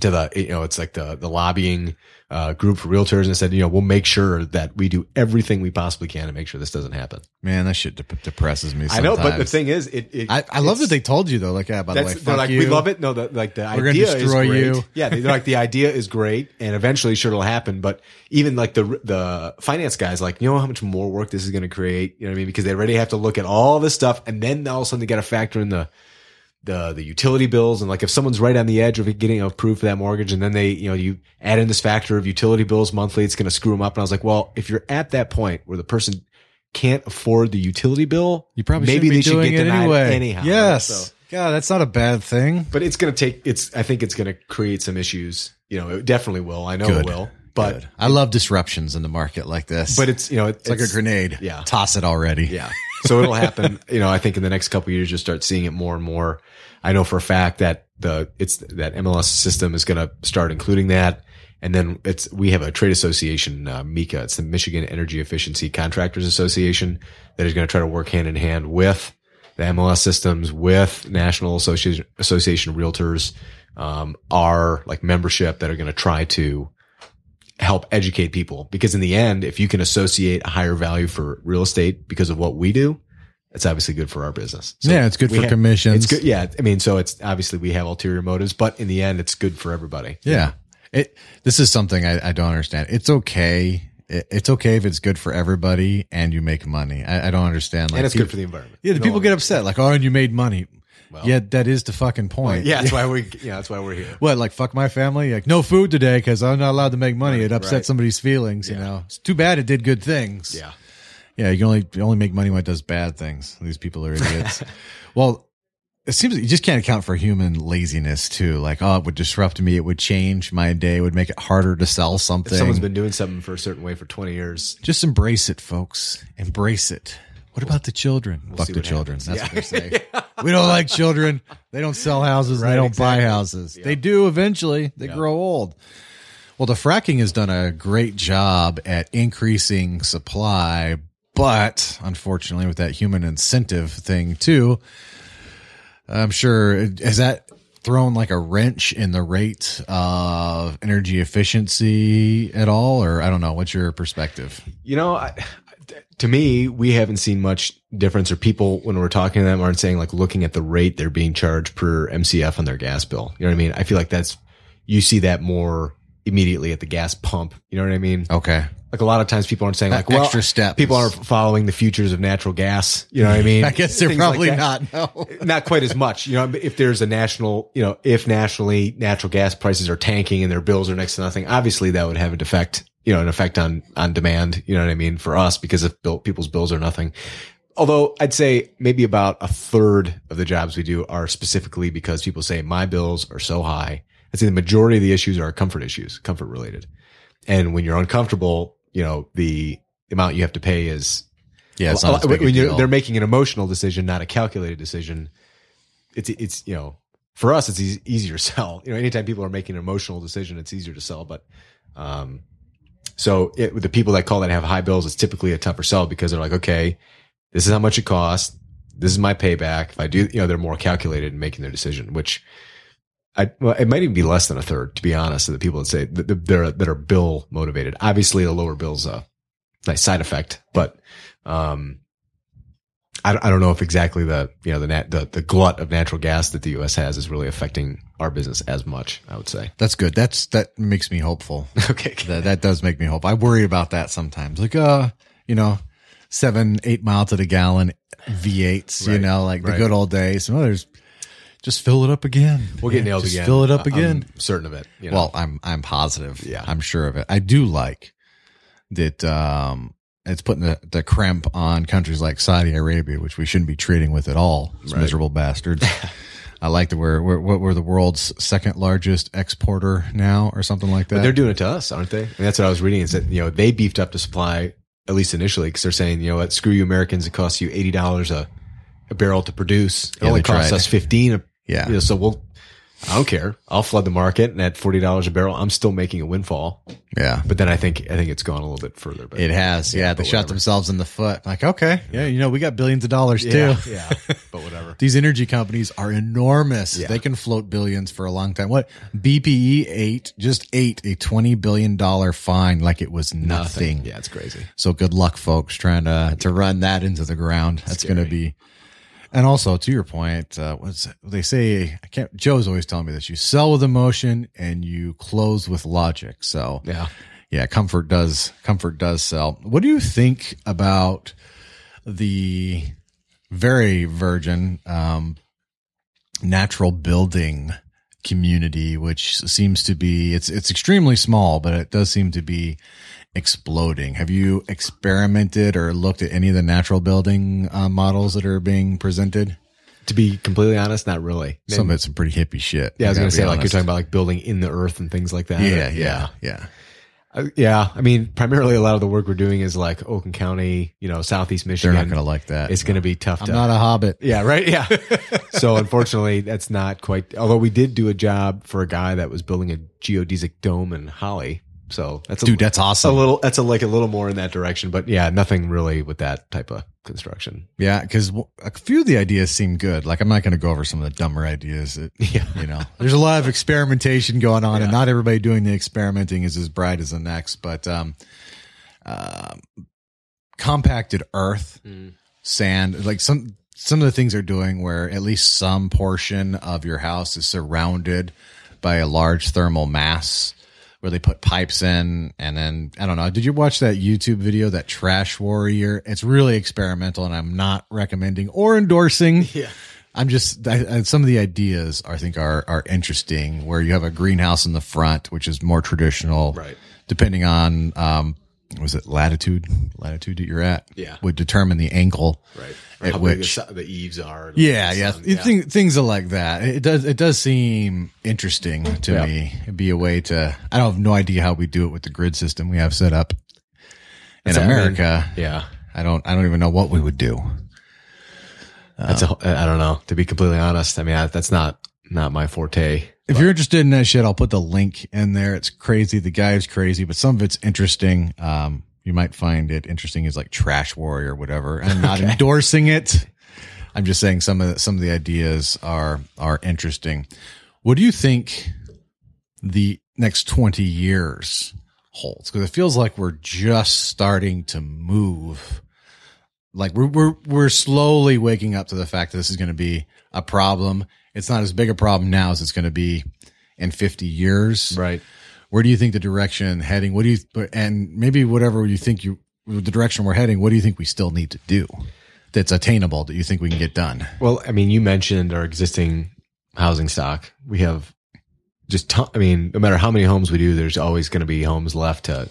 to the, you know, it's like the, the lobbying, uh, group for realtors and said, you know, we'll make sure that we do everything we possibly can to make sure this doesn't happen. Man, that shit de- depresses me. I know, but the thing is, it, it I, I love that they told you though. Like, yeah, by the way, that's, they're fuck like, you. we love it. No, the, like the We're gonna idea is destroy great. you. Yeah, they're like the idea is great, and eventually, sure, it'll happen. But even like the the finance guys, like, you know how much more work this is going to create. You know what I mean? Because they already have to look at all this stuff, and then all of a sudden they got to factor in the the the utility bills and like if someone's right on the edge of getting approved for that mortgage and then they you know you add in this factor of utility bills monthly it's going to screw them up and I was like well if you're at that point where the person can't afford the utility bill You probably maybe they should get it denied anyway. anyhow Yes. So- yeah, that's not a bad thing. but it's going to take it's I think it's going to create some issues you know it definitely will I know Good. it will but Good. I love disruptions in the market like this. but it's you know it's like a grenade. yeah. Toss it already. Yeah. So it'll happen. You know, I think in the next couple years, you'll start seeing it more and more. I know for a fact that the, it's that MLS system is going to start including that. And then it's, we have a trade association, uh, MEECA. It's the Michigan Energy Efficiency Contractors Association that is going to try to work hand in hand with the MLS systems, with National Association, Association Realtors, um, our like membership that are going to try to help educate people because in the end, if you can associate a higher value for real estate because of what we do, it's obviously good for our business. So Yeah, it's good for have- commissions. It's good. Yeah. I mean, so it's obviously we have ulterior motives, but in the end, it's good for everybody. Yeah. It, this is something I, I don't understand. It's okay. It, it's okay if it's good for everybody and you make money. I, I don't understand. Like And it's people, good for the environment. Yeah, the people get upset. Like, oh, and you made money. Yeah, that is the fucking point. Yeah. That's why we, yeah, that's why we're here. What, like, fuck my family? Like, no food today because I'm not allowed to make money. it upset right. somebody's feelings, you know? It's too bad it did good things. Yeah. Yeah, you can only you only make money when it does bad things. These people are idiots. well, it seems you just can't account for human laziness too. Like, oh, it would disrupt me. It would change my day. It would make it harder to sell If something. someone's been doing something for a certain way for 20 years, just embrace it, folks. Embrace it. What about the children? Fuck the children. happens. That's what they're say. We don't like children. They don't sell houses. Right, they don't buy exactly. houses. They do eventually. They grow old. Well, the fracking has done a great job at increasing supply, but unfortunately, with that human incentive thing too, I'm sure has that thrown like a wrench in the rate of energy efficiency at all, or I don't know. What's your perspective? you know, I, to me, we haven't seen much difference or people when we're talking to them aren't saying like looking at the rate they're being charged per MCF on their gas bill. You know what I mean? I feel like that's, you see that more immediately at the gas pump. You know what I mean? Okay. Like a lot of times people aren't saying uh, like, That well, extra step people aren't following the futures of natural gas. You know what I mean? I guess they're Things probably that. not. No. not quite as much. You know, if there's a national, you know, if nationally natural gas prices are tanking and their bills are next to nothing, obviously that would have an effect, you know, an effect on, on demand. You know what I mean? For us, because if bill, people's bills are nothing. Although I'd say maybe about a third of the jobs we do are specifically because people say my bills are so high. I'd say the majority of the issues are comfort issues, comfort related. And when you're uncomfortable, you know, the amount you have to pay is Yeah, it's not lot- as big a when you're, they're making an emotional decision, not a calculated decision. It's it's you know for us, it's easy, easier to sell. You know, anytime people are making an emotional decision, it's easier to sell. But, um, so it, the people that call that have high bills, it's typically a tougher sell because they're like, okay, this is how much it costs. This is my payback. If I do, you know, they're more calculated in making their decision, which I, well, it might even be less than a third, to be honest, of the people that say that they're, that are bill motivated. Obviously, the lower bill's a nice side effect, but, um, I, I don't know if exactly the you know the, nat, the the glut of natural gas that the U.S. has is really affecting our business as much. I would say. That's good. That's that makes me hopeful. Okay. that that does make me hope. I worry about that sometimes. Like uh, you know, seven eight miles to the gallon V8s. You know, like the good old days. Some others just fill it up again. We'll get nailed just again. Fill it up I'm again. certain of it. you know. Well, I'm I'm positive. Yeah. I'm sure of it. I do like that. Um, it's putting the, the cramp on countries like Saudi Arabia, which we shouldn't be trading with at all. Right. miserable bastards. I like that we're, we're what we're the world's second largest exporter now, or something like that. But they're doing it to us, aren't they? And that's what I was reading. Is that you know they beefed up the supply at least initially because they're saying you know what, screw you Americans, it costs you eighty dollars a a barrel to produce. It Yeah, only costs tried. us fifteen. A, Yeah. you know, so we'll. I don't care. I'll flood the market, and at forty dollars a barrel, I'm still making a windfall. yeah. But then I think I think it's gone a little bit further. But It has, yeah. they but shot themselves in the foot. Like, okay, yeah, you know, we got billions of dollars yeah, too. yeah. But whatever. These energy companies are enormous. Yeah. They can float billions for a long time. What BPE ate just ate a twenty billion dollar fine like it was nothing. Yeah, it's crazy. So good luck, folks, trying to to run that into the ground. That's going to be. And also, to your point, uh, what's they say? I can't. Joe's always telling me this: you sell with emotion and you close with logic. So Yeah. yeah, comfort does comfort does sell. What do you think about the very virgin um, natural building community, which seems to be it's it's extremely small, but it does seem to be exploding. Have you experimented or looked at any of the natural building uh, models that are being presented? To be completely honest, not really. Some of it's some pretty hippie shit. yeah, I was gonna be say like you're talking about like building in the earth and things like that. Yeah, yeah, yeah. Uh, yeah, I mean, primarily a lot of the work we're doing is like Oakland County, you know, Southeast Michigan. They're not going to like that. It's going to be tough I'm to. not a hobbit. yeah, right. Yeah. so unfortunately, that's not quite. Although we did do a job for a guy that was building a geodesic dome in Holly. So that's a, Dude, that's a awesome. little. That's a like a little more in that direction. But yeah, nothing really with that type of construction. Yeah, because a few of the ideas seem good. Like I'm not going to go over some of the dumber ideas. That, Yeah. you know, there's a lot of experimentation going on, and not everybody doing the experimenting is as bright as the next. But um, um compacted earth, sand, like some some of the things they're doing, where at least some portion of your house is surrounded by a large thermal mass. Where they put pipes in, and then I don't know. Did you watch that YouTube video, that Trash Warrior? It's really experimental, and I'm not recommending or endorsing. Yeah. I'm just I, I, some of the ideas I think are are interesting. Where you have a greenhouse in the front, which is more traditional, Right. Depending on um, was it latitude latitude that you're at, Yeah. would determine the angle, Right. At big the, which, the eaves are. yeah, the yeah, sun, You think things are like that. It does it does seem interesting to Yeah. me. It'd be a way to. I don't have no idea how we do it with the grid system we have set up in That's- I mean, America. Yeah. I don't. I don't even know what we would do. That's a. I don't know. To be completely honest, I mean, I, that's not not my forte. If you're interested in that shit, I'll put the link in there. It's crazy. The guy is crazy, but some of it's interesting. Um, you might find it interesting is like Trash Warrior or whatever. I'm not endorsing it. I'm just saying some of the, some of the ideas are are interesting. What do you think the next 20 years holds? Because it feels like we're just starting to move. Like we're we're we're slowly waking up to the fact that this is going to be a problem. It's not as big a problem now as it's going to be in 50 years. Right. Where do you think the direction heading? What do you and maybe whatever you think you the direction we're heading? What do you think we still need to do that's attainable that you think we can get done? Well, I mean, you mentioned our existing housing stock. We have just, I mean, no matter how many homes we do, there's always going to be homes left to,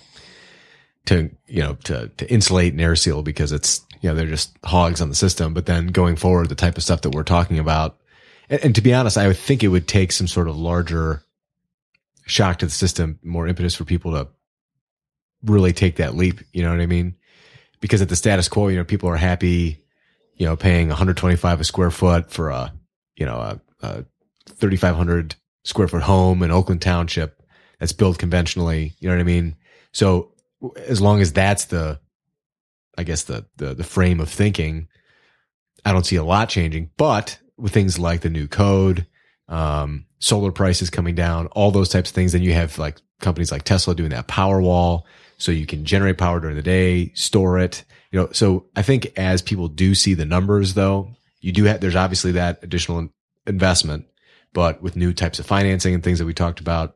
to, you know, to, to insulate and air seal because it's, you know, they're just hogs on the system. But then going forward, the type of stuff that we're talking about, and, and to be honest, I would think it would take some sort of larger shock to the system, more impetus for people to really take that leap. You know what I mean? Because at the status quo, you know, people are happy, you know, paying 125 a square foot for a, you know, a, a 3,500 square foot home in Oakland Township that's built conventionally. You know what I mean? So as long as that's the, I guess the, the, the frame of thinking, I don't see a lot changing, but with things like the new code, um, solar prices coming down, all those types of things, then you have like companies like Tesla doing that power wall. So you can generate power during the day, store it, you know, so I think as people do see the numbers though, you do have, there's obviously that additional investment, but with new types of financing and things that we talked about,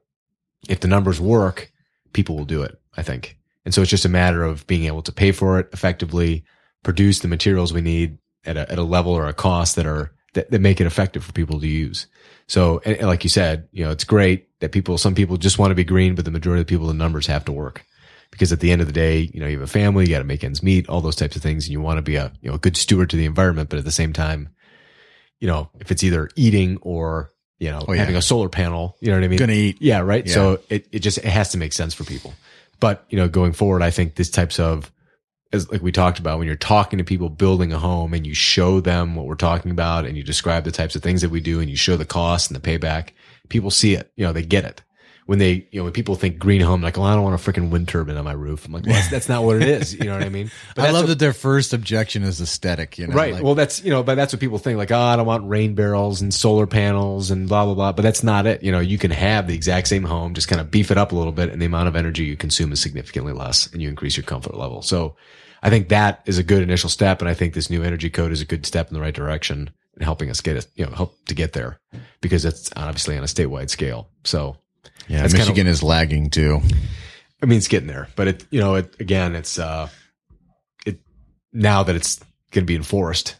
if the numbers work, people will do it, I think. And so it's just a matter of being able to pay for it effectively, produce the materials we need at a, at a level or a cost that are, that, that make it effective for people to use. So, and, and like you said, you know, it's great that people, some people just want to be green, but the majority of the people, the numbers have to work because at the end of the day, you know, you have a family, you got to make ends meet, all those types of things. And you want to be a, you know, a good steward to the environment. But at the same time, you know, if it's either eating or, you know, Oh, yeah. having a solar panel, you know what I mean? Gonna eat. Yeah. Right. Yeah. So it, it just, it has to make sense for people. But, you know, going forward, I think these types of, as like we talked about, when you're talking to people building a home and you show them what we're talking about and you describe the types of things that we do and you show the cost and the payback, people see it. You know, they get it. When they, you know, when people think green home, like, well, I don't want a freaking wind turbine on my roof. I'm like, well, that's, that's not what it is. You know what I mean? But I love what- that their first objection is aesthetic. You know, right. like- well, that's, you know, but that's what people think like, oh, I don't want rain barrels and solar panels and blah, blah, blah. But that's not it. You know, you can have the exact same home, just kind of beef it up a little bit and the amount of energy you consume is significantly less and you increase your comfort level. So I think that is a good initial step. And I think this new energy code is a good step in the right direction and helping us get it, you know, help to get there because it's obviously on a statewide scale. So yeah, that's kinda- Michigan is lagging too. I mean, it's getting there, but it, you know, it, again, it's, uh, it, now that it's going to be enforced,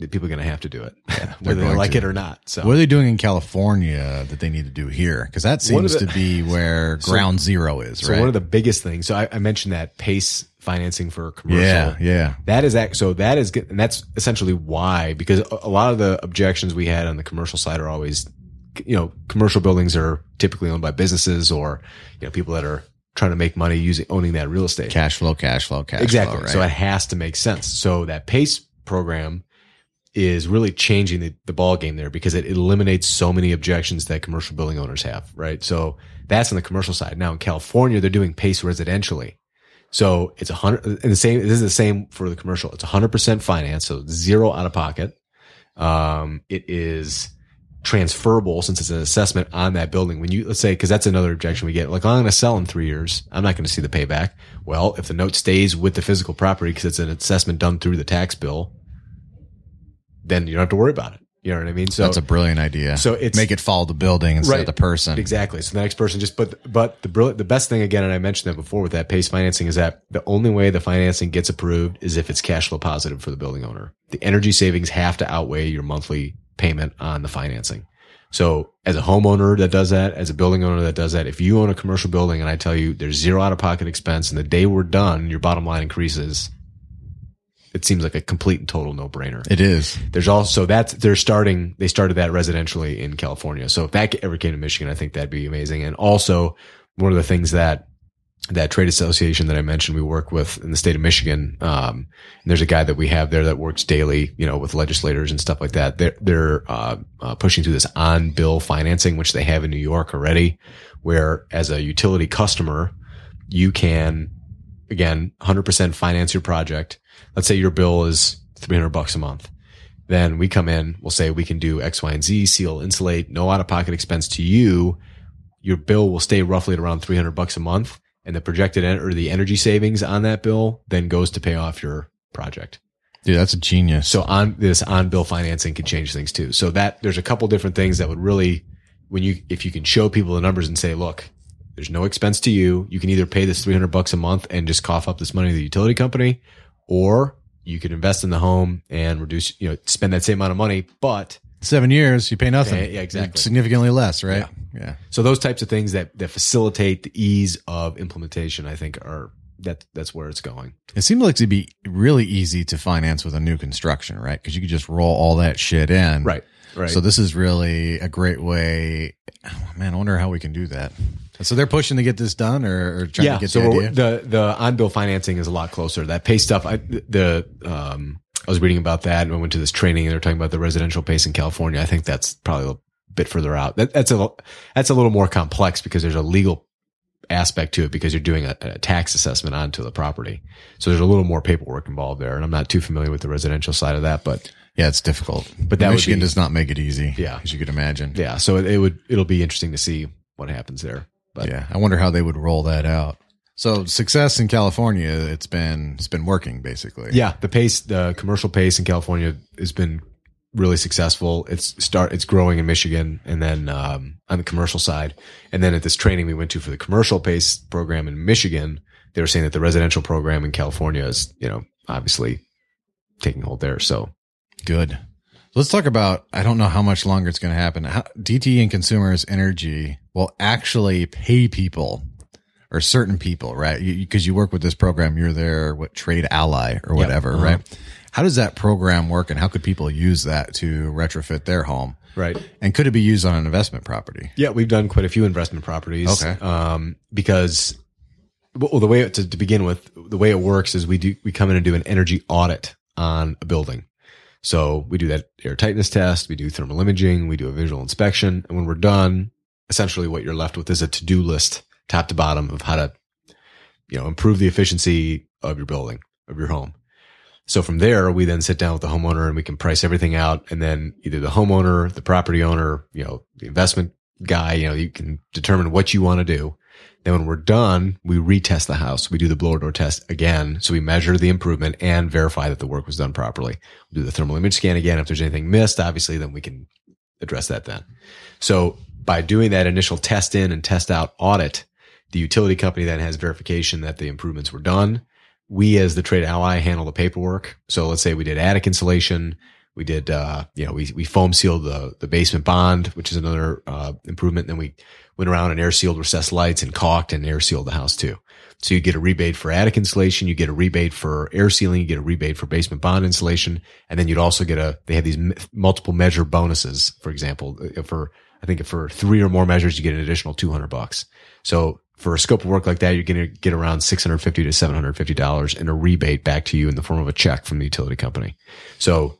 people are going to have to do it, whether they like to. it or not. So, What are they doing in California that they need to do here? Because that seems the- to be where ground zero is, so right? one of the biggest things, so I, I mentioned that PACE financing for commercial. yeah, yeah. That is act, so that is. And that's essentially why, because a lot of the objections we had on the commercial side are always, you know, commercial buildings are typically owned by businesses or, you know, people that are trying to make money using, owning that real estate. Cash flow, cash flow, cash exactly. flow. Right? So it has to make sense. So that PACE program is really changing the, the ball game there because it eliminates so many objections that commercial building owners have, right? So that's on the commercial side. Now in California, they're doing PACE residentially. So it's a hundred and the same, this is the same for the commercial. It's a hundred percent finance. So zero out of pocket. Um, it is transferable since it's an assessment on that building. When you, let's say, cause that's another objection we get. Like, I'm going to sell in three years. I'm not going to see the payback. Well, if the note stays with the physical property because it's an assessment done through the tax bill, then you don't have to worry about it. You know what I mean? So That's a brilliant idea. So it's- make it follow the building instead Right. of the person. Exactly. So the next person just, but, but the brilliant, the best thing again, and I mentioned that before with that PACE financing is that the only way the financing gets approved is if it's cash flow positive for the building owner. The energy savings have to outweigh your monthly payment on the financing. So as a homeowner that does that, as a building owner that does that, if you own a commercial building and I tell you there's zero out of pocket expense and the day we're done, your bottom line increases, it seems like a complete and total no brainer. It is. There's also that's they're starting they started that residentially in California. So if that ever came to Michigan, I think that'd be amazing. And also one of the things that that trade association that I mentioned we work with in the state of Michigan, um, there's a guy that we have there that works daily, you know, with legislators and stuff like that. They're they're uh, uh, pushing through this on bill financing, which they have in New York already, where as a utility customer, you can again 100% finance your project. Let's say your bill is 300 bucks a month. Then we come in, we'll say we can do X, Y, and Z, seal, insulate, no out of pocket expense to you. Your bill will stay roughly at around 300 bucks a month. And the projected en- or the energy savings on that bill then goes to pay off your project. Dude, that's a genius. So on this on bill financing can change things too. So that there's a couple different things that would really, when you, if you can show people the numbers and say, look, there's no expense to you. You can either pay this 300 bucks a month and just cough up this money to the utility company, or you could invest in the home and reduce, you know, spend that same amount of money. But Seven years, you PACE nothing. Yeah, yeah, exactly. Significantly less, right? Yeah. so those types of things that, that facilitate the ease of implementation, I think are that that's where it's going. It seemed like it'd be really easy to finance with a new construction, right? Because you could just roll all that shit in. Right. Right. So this is really a great way. Oh, man, I wonder how we can do that. So they're pushing to get this done, or, or trying yeah. to get so the idea. the the on bill financing is a lot closer. That pay stuff, I the um I was reading about that and I went to this training and they're talking about the residential PACE in California. I think that's probably a bit further out. That, that's a that's a little more complex because there's a legal aspect to it because you're doing a, a, tax assessment onto the property. So there's a little more paperwork involved there, and I'm not too familiar with the residential side of that, but yeah, it's difficult. But that Michigan be, does not make it easy. Yeah, as you could imagine. Yeah, so it, it would it'll be interesting to see what happens there. But yeah, I wonder how they would roll that out. So success in California, it's been it's been working basically. Yeah, the PACE, the commercial PACE in California has been really successful. It's start it's growing in Michigan, and then um, on the commercial side, and then at this training we went to for the commercial PACE program in Michigan, they were saying that the residential program in California is you know obviously taking hold there. So good. Let's talk about. I don't know how much longer it's going to happen. How, DTE and Consumers Energy will actually pay people or certain people, right? Because you, you, work with this program, you're their what trade ally or whatever, yep. uh-huh. right? How does that program work, and how could people use that to retrofit their home? Right. And could it be used on an investment property? Yeah, we've done quite a few investment properties. Okay. Um, because well, the way it, to, to begin with, the way it works is we do we come in and do an energy audit on a building. So we do that air tightness test, we do thermal imaging, we do a visual inspection, and when we're done, essentially what you're left with is a to-do list top to bottom of how to you know improve the efficiency of your building, of your home. So from there, we then sit down with the homeowner and we can price everything out. And then either the homeowner, the property owner, you know, the investment guy, you know, you can determine what you want to do. Then when we're done, we retest the house. We do the blower door test again. So we measure the improvement and verify that the work was done properly. We do the thermal image scan again. If there's anything missed, obviously, then we can address that then. So by doing that initial test in and test out audit, the utility company then has verification that the improvements were done. We as the trade ally handle the paperwork. So let's say we did attic insulation. We did, uh, you know, we, we foam sealed the, the basement band, which is another, uh, improvement. And then we went around and air sealed recessed lights and caulked and air sealed the house too. So you get a rebate for attic insulation. You get a rebate for air sealing. You get a rebate for basement band insulation. And then you'd also get a, they have these m- multiple measure bonuses. For example, uh, for, I think for three or more measures, you get an additional 200 bucks. So for a scope of work like that, you're going to get around 650 to $750 in a rebate back to you in the form of a check from the utility company. So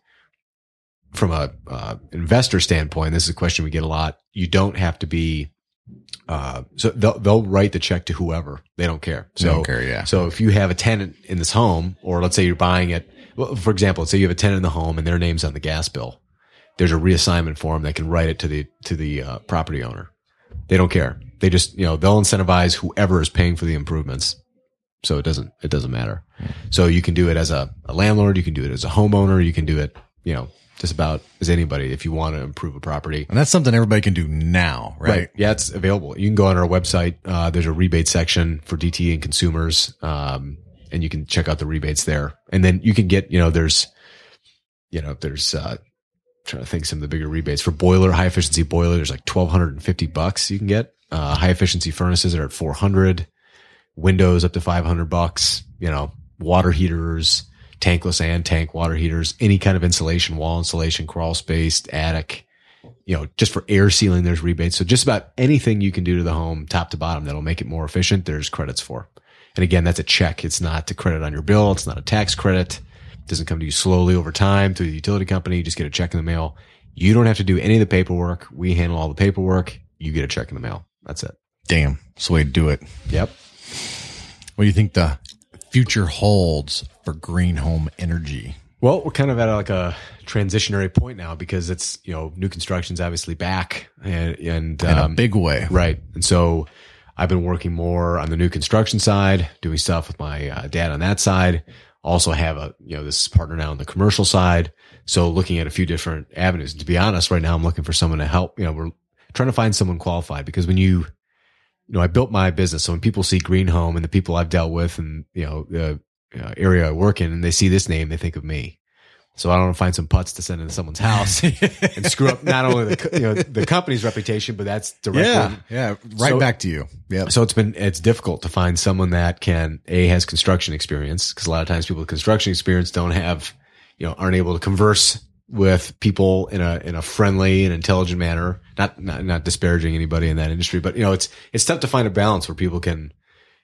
from a uh, investor standpoint, this is a question we get a lot. You don't have to be uh, so they'll they'll write the check to whoever they don't care. So don't care, yeah. So if you have a tenant in this home, or let's say you're buying it, well, for example, let's say you have a tenant in the home and their name's on the gas bill. There's a reassignment form that can write it to the to the uh, property owner. They don't care. They just you know they'll incentivize whoever is paying for the improvements. So it doesn't it doesn't matter. So you can do it as a, a landlord, you can do it as a homeowner, you can do it you know just about as anybody if you want to improve a property. And that's something everybody can do now, right? right. Yeah, it's available. You can go on our website. Uh, there's a rebate section for DTE and consumers. Um, and you can check out the rebates there. And then you can get, you know, there's, you know, there's, uh, trying to think some of the bigger rebates for boiler, high efficiency boiler. There's like 1250 bucks you can get. Uh, high efficiency furnaces are at 400 windows up to 500 bucks, you know, water heaters, tankless and tank water heaters, any kind of insulation, wall insulation, crawl space, attic, you know, just for air sealing, there's rebates. So just about anything you can do to the home, top to bottom, that'll make it more efficient, there's credits for. And again, that's a check. It's not a credit on your bill. It's not a tax credit. It doesn't come to you slowly over time through the utility company. You just get a check in the mail. You don't have to do any of the paperwork. We handle all the paperwork. You get a check in the mail. That's it. Damn. That's the way to do it. Yep. What do you think the future holds for green home energy? Well, we're kind of at like a transitionary point now because it's, you know, new construction's obviously back and, and in um, a big way. Right. And so I've been working more on the new construction side, doing stuff with my uh, dad on that side. Also have a, you know, this partner now on the commercial side. So looking at a few different avenues. And to be honest, right now I'm looking for someone to help. You know, we're trying to find someone qualified because when you, you know, I built my business. So when people see Green Home and the people I've dealt with and, you know, the uh, area I work in and they see this name, they think of me. So I don't want to find some putz to send into someone's house and screw up not only the, you know, the company's reputation, but that's directly. Yeah. Yeah. Right so, back to you. Yeah. So it's been, it's difficult to find someone that can, A, has construction experience. Cause a lot of times people with construction experience don't have, you know, aren't able to converse with people in a in a friendly and intelligent manner. Not, not not disparaging anybody in that industry, but you know, it's it's tough to find a balance where people can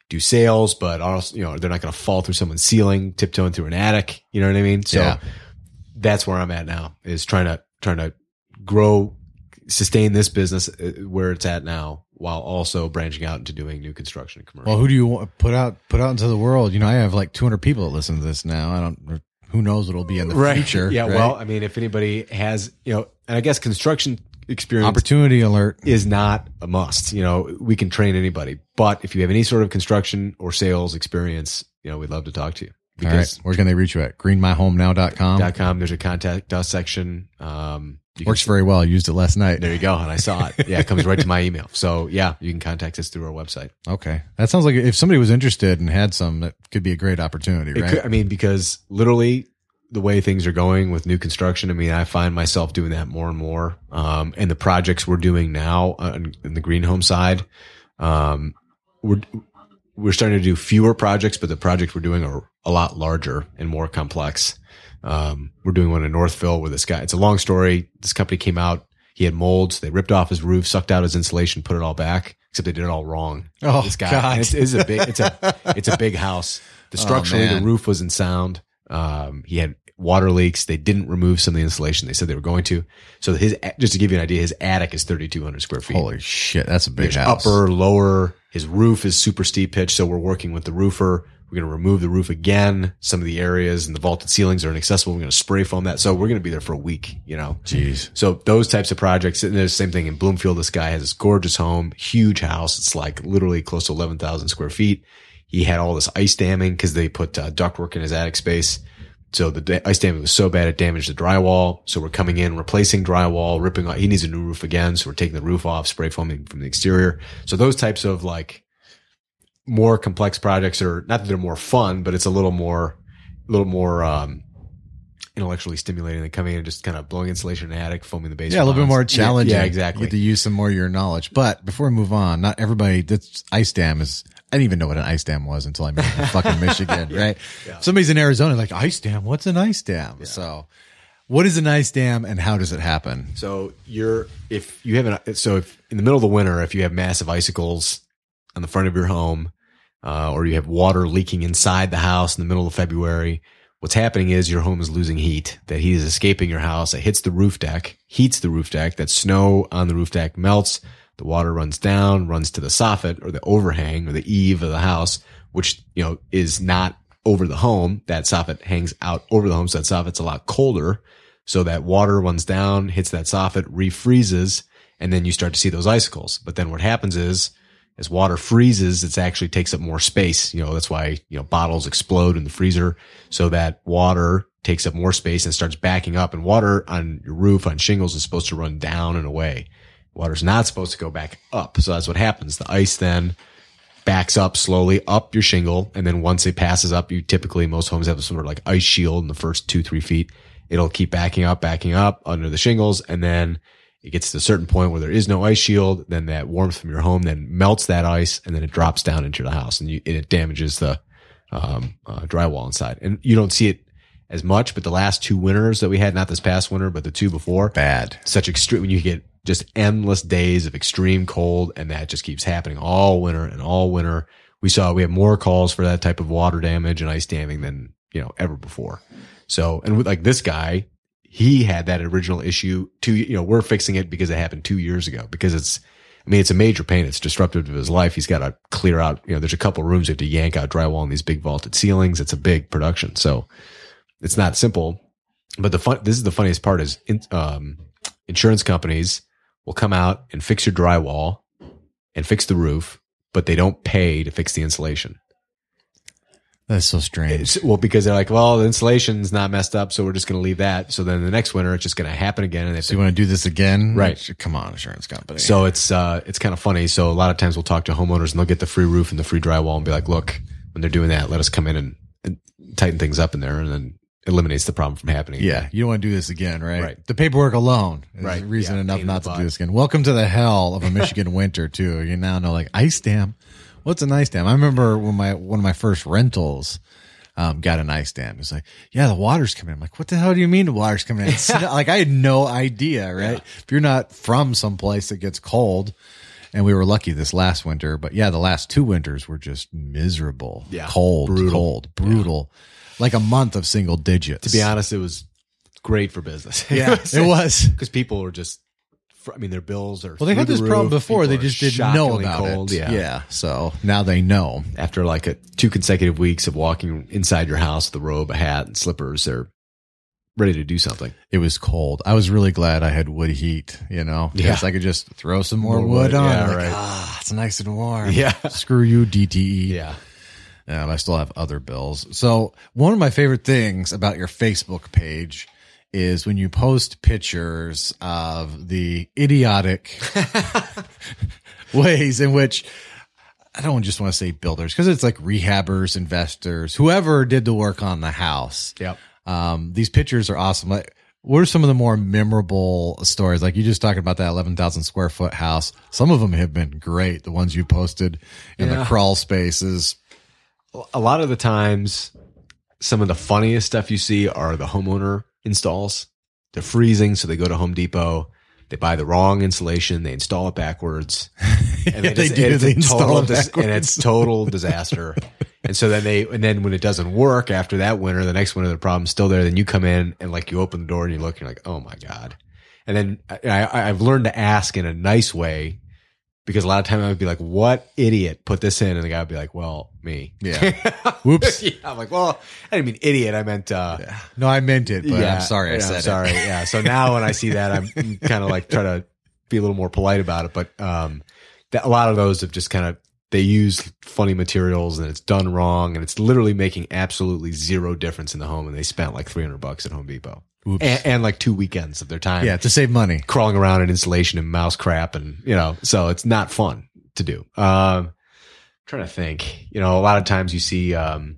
do sales, but also you know they're not going to fall through someone's ceiling, tiptoeing through an attic. You know what I mean? So yeah. that's where I'm at now is trying to trying to grow sustain this business uh, where it's at now while also branching out into doing new construction and commercial. Well, who do you want put out put out into the world? You know, I have like 200 people that listen to this now. I don't. Who knows what it'll be in the future? Yeah. right? Well, I mean, if anybody has, you know, and I guess construction experience opportunity alert. is not a must. You know, we can train anybody, but if you have any sort of construction or sales experience, you know, we'd love to talk to you. All right, where can they reach you at? Greenmyhomenow.com. dot com. There's a contact us section. Um, you Works very well. I used it last night. there you go, and I saw it. Yeah, it comes right to my email. So yeah, you can contact us through our website. Okay, that sounds like if somebody was interested and had some, that could be a great opportunity, right? could- I mean, because literally the way things are going with new construction, I mean, I find myself doing that more and more. Um, and the projects we're doing now on, in the green home side, um, we're, we're starting to do fewer projects, but the projects we're doing are a lot larger and more complex. Um, we're doing one in Northville where this guy, it's a long story. This company came out. He had molds. They ripped off his roof, sucked out his insulation, put it all back, except they did it all wrong. Oh, this guy, God. It's, it's a big, it's a, it's a big house. The structurally, the roof was in sound. Um, he had water leaks. They didn't remove some of the insulation. They said they were going to. So his, just to give you an idea, his attic is 3,200 square feet. Holy shit, that's a big There's house. upper, lower. His roof is super steep pitch. So we're working with the roofer. We're going to remove the roof again. Some of the areas and the vaulted ceilings are inaccessible. We're going to spray foam that. So we're going to be there for a week, you know. Jeez. So those types of projects, and there's the same thing in Bloomfield. This guy has this gorgeous home, huge house. It's like literally close to 11,000 square feet. He had all this ice damming because they put uh, ductwork in his attic space. So the da- ice damming was so bad it damaged the drywall. So we're coming in, replacing drywall, ripping off. He needs a new roof again. So we're taking the roof off, spray foaming from the exterior. So those types of like more complex projects are not that they're more fun, but it's a little more, a little more, um, intellectually stimulating than coming in and just kind of blowing insulation in the attic, foaming the base. Yeah, a little bit more challenging. Yeah, You exactly. get to use some more of your knowledge. But before we move on, not everybody that's ice dam is I didn't even know what an ice dam was until I moved to fucking Michigan, right? Somebody's in Arizona like ice dam. What's an ice dam? So, what is an ice dam and how does it happen? So you're if you have an so if in the middle of the winter, if you have massive icicles on the front of your home, uh, or you have water leaking inside the house in the middle of February, what's happening is your home is losing heat. That heat is escaping your house. It hits the roof deck, heats the roof deck. That snow on the roof deck melts. The water runs down, runs to the soffit or the overhang or the eave of the house, which you know is not over the home. That soffit hangs out over the home, so that soffit's a lot colder. So that water runs down, hits that soffit, refreezes, and then you start to see those icicles. But then what happens is, as water freezes, it actually takes up more space. You know, that's why, you know, bottles explode in the freezer. So that water takes up more space and starts backing up. And water on your roof, on shingles, is supposed to run down and away. Water's not supposed to go back up. So that's what happens. The ice then backs up slowly up your shingle. And then once it passes up, you typically, most homes have some sort of like ice shield in the first two, three feet. It'll keep backing up, backing up under the shingles. And then it gets to a certain point where there is no ice shield. Then that warmth from your home then melts that ice and then it drops down into the house and, you, and it damages the, um, uh, drywall inside. And you don't see it as much, but the last two winters that we had, not this past winter, but the two before, Bad. such extreme when you get just endless days of extreme cold and that just keeps happening all winter and all winter we saw we have more calls for that type of water damage and ice damming than you know ever before so and with like this guy he had that original issue two you know we're fixing it because it happened two years ago because it's I mean, it's a major pain. It's disruptive to his life. He's got to clear out, you know, there's a couple rooms you have to yank out drywall in these big vaulted ceilings. It's a big production. So it's not simple, but the fun, this is the funniest part is, in, um, insurance companies will come out and fix your drywall and fix the roof, but they don't pay to fix the insulation. That's so strange. It's, well, because they're like, well, the insulation's not messed up, so we're just going to leave that. So then the next winter, it's just going to happen again, and they So you want to do this again? Right. Come on, insurance company. So it's uh it's kind of funny. So a lot of times we'll talk to homeowners and they'll get the free roof and the free drywall and be like, look, when they're doing that, let us come in and, and tighten things up in there, and then eliminates the problem from happening. yeah, you don't want to do this again, right? Right. The paperwork alone is Right. reason Yeah, enough not to butt. do this again. Welcome to the hell of a Michigan winter, too. You now know, like ice dam. What's a nice dam? I remember when my one of my first rentals um, got an ice dam. It's like, yeah, the water's coming. in. I'm like, what the hell do you mean the water's coming in? It's like I had no idea, right? If you're not from some place that gets cold, and we were lucky this last winter, but yeah, the last two winters were just miserable. Yeah. cold, Brutal. cold, brutal. Like a month of single digits. To be honest, it was great for business. Yeah, it was. because people were just I mean, their bills are. Well, they had this the problem before. They People are just didn't know about cold. it. Yeah. yeah. So now they know. After like a, two consecutive weeks of walking inside your house with a robe, a hat, and slippers, they're ready to do something. It was cold. I was really glad I had wood heat, you know, because Yeah. I could just throw some more, More wood, wood, on. yeah, like, right. Ah, it's nice and warm. Yeah. Screw you, DTE. Yeah. Yeah, but I still have other bills. So one of my favorite things about your Facebook page is when you post pictures of the idiotic ways in which I don't just want to say builders because it's like rehabbers, investors, whoever did the work on the house. Yep. Um, these pictures are awesome. Like, what are some of the more memorable stories? Like you just talking about that 11,000 square foot house. Some of them have been great. The ones you posted in the crawl spaces. a lot of the times some of the funniest stuff you see are the homeowner installs. They're freezing so they go to home depot. They buy the wrong insulation. They install it backwards. And Yeah, they just- do. it's They install total it dis- and it's total disaster. And so then they and then when it doesn't work after that winter the next winter the problem's still there. Then you come in and like you open the door and you look and you're like oh my god. And then I, I, I've learned to ask in a nice way because a lot of time I would be like, "What idiot put this in?" And the guy would be like, "Well, me." Yeah. Whoops. yeah, I'm like, well, I didn't mean idiot. I meant, uh, No, I meant it, but yeah, I'm sorry I yeah, said I'm it. sorry. Yeah. So now when I see that, I'm kind of like try to be a little more polite about it. But, um, that, a lot of those have just kind of, they use funny materials and it's done wrong and it's literally making absolutely zero difference in the home. And they spent like 300 bucks at Home Depot. And, and like two weekends of their time yeah, to save money. crawling around in insulation and mouse crap and you know so it's not fun to do um trying to think you know a lot of times you see um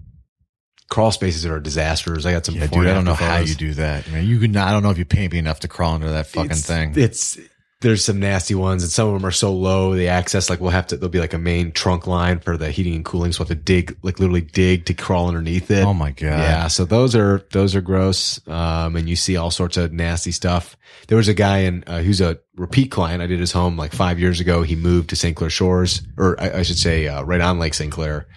crawl spaces that are disasters i got some Yeah, dude, I don't know after how you do that. Man, you can. I don't know if you pay me enough to crawl under that fucking it's, thing. it's there's some nasty ones and some of them are so low the access like we'll have to there'll be like a main trunk line for the heating and cooling so we'll have to dig like literally dig to crawl underneath it oh my god. Yeah, so those are those are gross, um, and you see all sorts of nasty stuff. There was a guy in uh, who's a repeat client. I did his home like five years ago. He moved to St. Clair Shores, or I, I should say, uh, right on Lake St. Clair,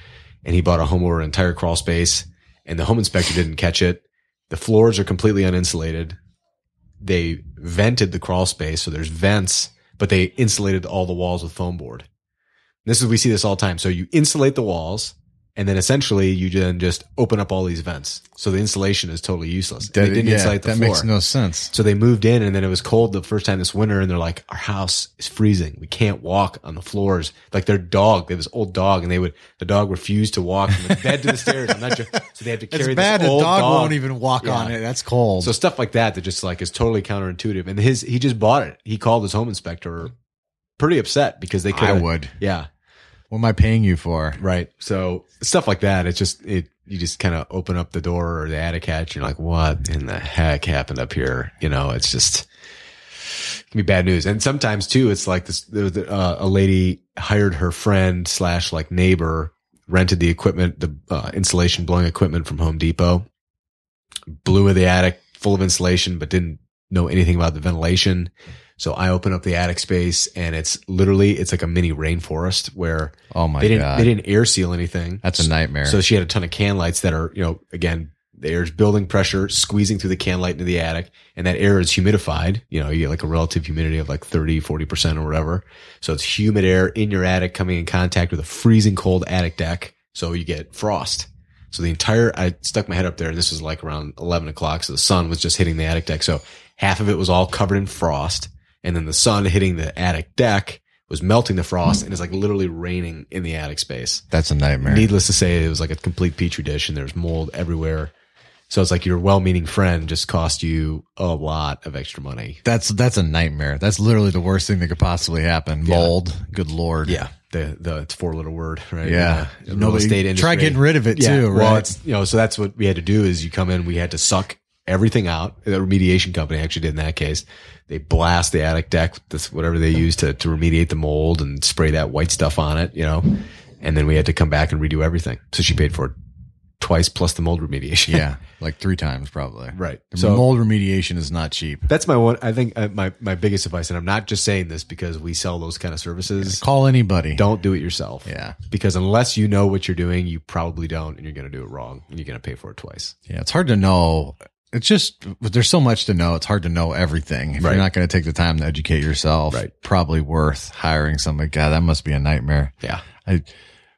and he bought a home over an entire crawl space. And the home inspector didn't catch it. The floors are completely uninsulated. They vented the crawl space, so there's vents, but they insulated all the walls with foam board. This is we see this all the time. So you insulate the walls, and then essentially you then just open up all these vents. So the insulation is totally useless. That, they didn't yeah, insulate the that floor. makes no sense. so they moved in, and then it was cold the first time this winter, and they're like, "Our house is freezing. We can't walk on the floors." Like their dog, they have this old dog, and they would the dog refused to walk from the bed to the stairs. I'm not joking. So they had to carry It's bad. this old dog, dog won't even walk Yeah. on it. That's cold. so stuff like that that just like is totally counterintuitive. And his he just bought it. He called his home inspector, pretty upset because they could. I would. Yeah, What am I paying you for? right. So stuff like that. It's just it. You just kind of open up the door or the attic hatch. You're like, what in the heck happened up here? You know, it's just it can be bad news. And sometimes too, it's like this. There was, uh, a lady hired her friend slash like neighbor rented the equipment, the uh, insulation blowing equipment from Home Depot, blew in the attic full of insulation, but didn't know anything about the ventilation. So I open up the attic space and it's literally, it's like a mini rainforest where Oh my they didn't, god. they didn't air seal anything. That's a nightmare. So she had a ton of can lights that are, you know, again, there's building pressure, squeezing through the can light into the attic, and that air is humidified. You know, you get like a relative humidity of like 30, 40% or whatever. So it's humid air in your attic coming in contact with a freezing cold attic deck. So you get frost. So the entire, I stuck my head up there and this was like around 11 o'clock. So the sun was just hitting the attic deck. So half of it was all covered in frost. And then the sun hitting the attic deck was melting the frost and it's like literally raining in the attic space. That's a nightmare. Needless to say, it was like a complete petri dish and there's mold everywhere. So it's like your well-meaning friend just cost you a lot of extra money. That's that's a nightmare. That's literally the worst thing that could possibly happen. Mold. Good lord. Yeah. The, the, it's four letter word, right? Yeah. The real Nobody- estate industry. try getting rid of it Yeah. too, Well, right? it's, you know, so that's what we had to do is you come in, we had to suck everything out. The remediation company actually did in that case. They blast the attic deck with this, whatever they use to, to remediate the mold and spray that white stuff on it, you know, and then we had to come back and redo everything. So she paid for it twice plus the mold remediation. Yeah. Like three times probably. Right. The So- mold remediation is not cheap. That's my one. I think uh, my my biggest advice, and I'm not just saying this because we sell those kind of services. Call anybody. Don't do it yourself. Yeah. Because unless you know what you're doing, you probably don't, and you're going to do it wrong, and you're going to pay for it twice. Yeah. It's hard to know. It's just there's so much to know. It's hard to know everything. If Right. you're not going to take the time to educate yourself, Right. probably worth hiring somebody. God, that must be a nightmare. Yeah. I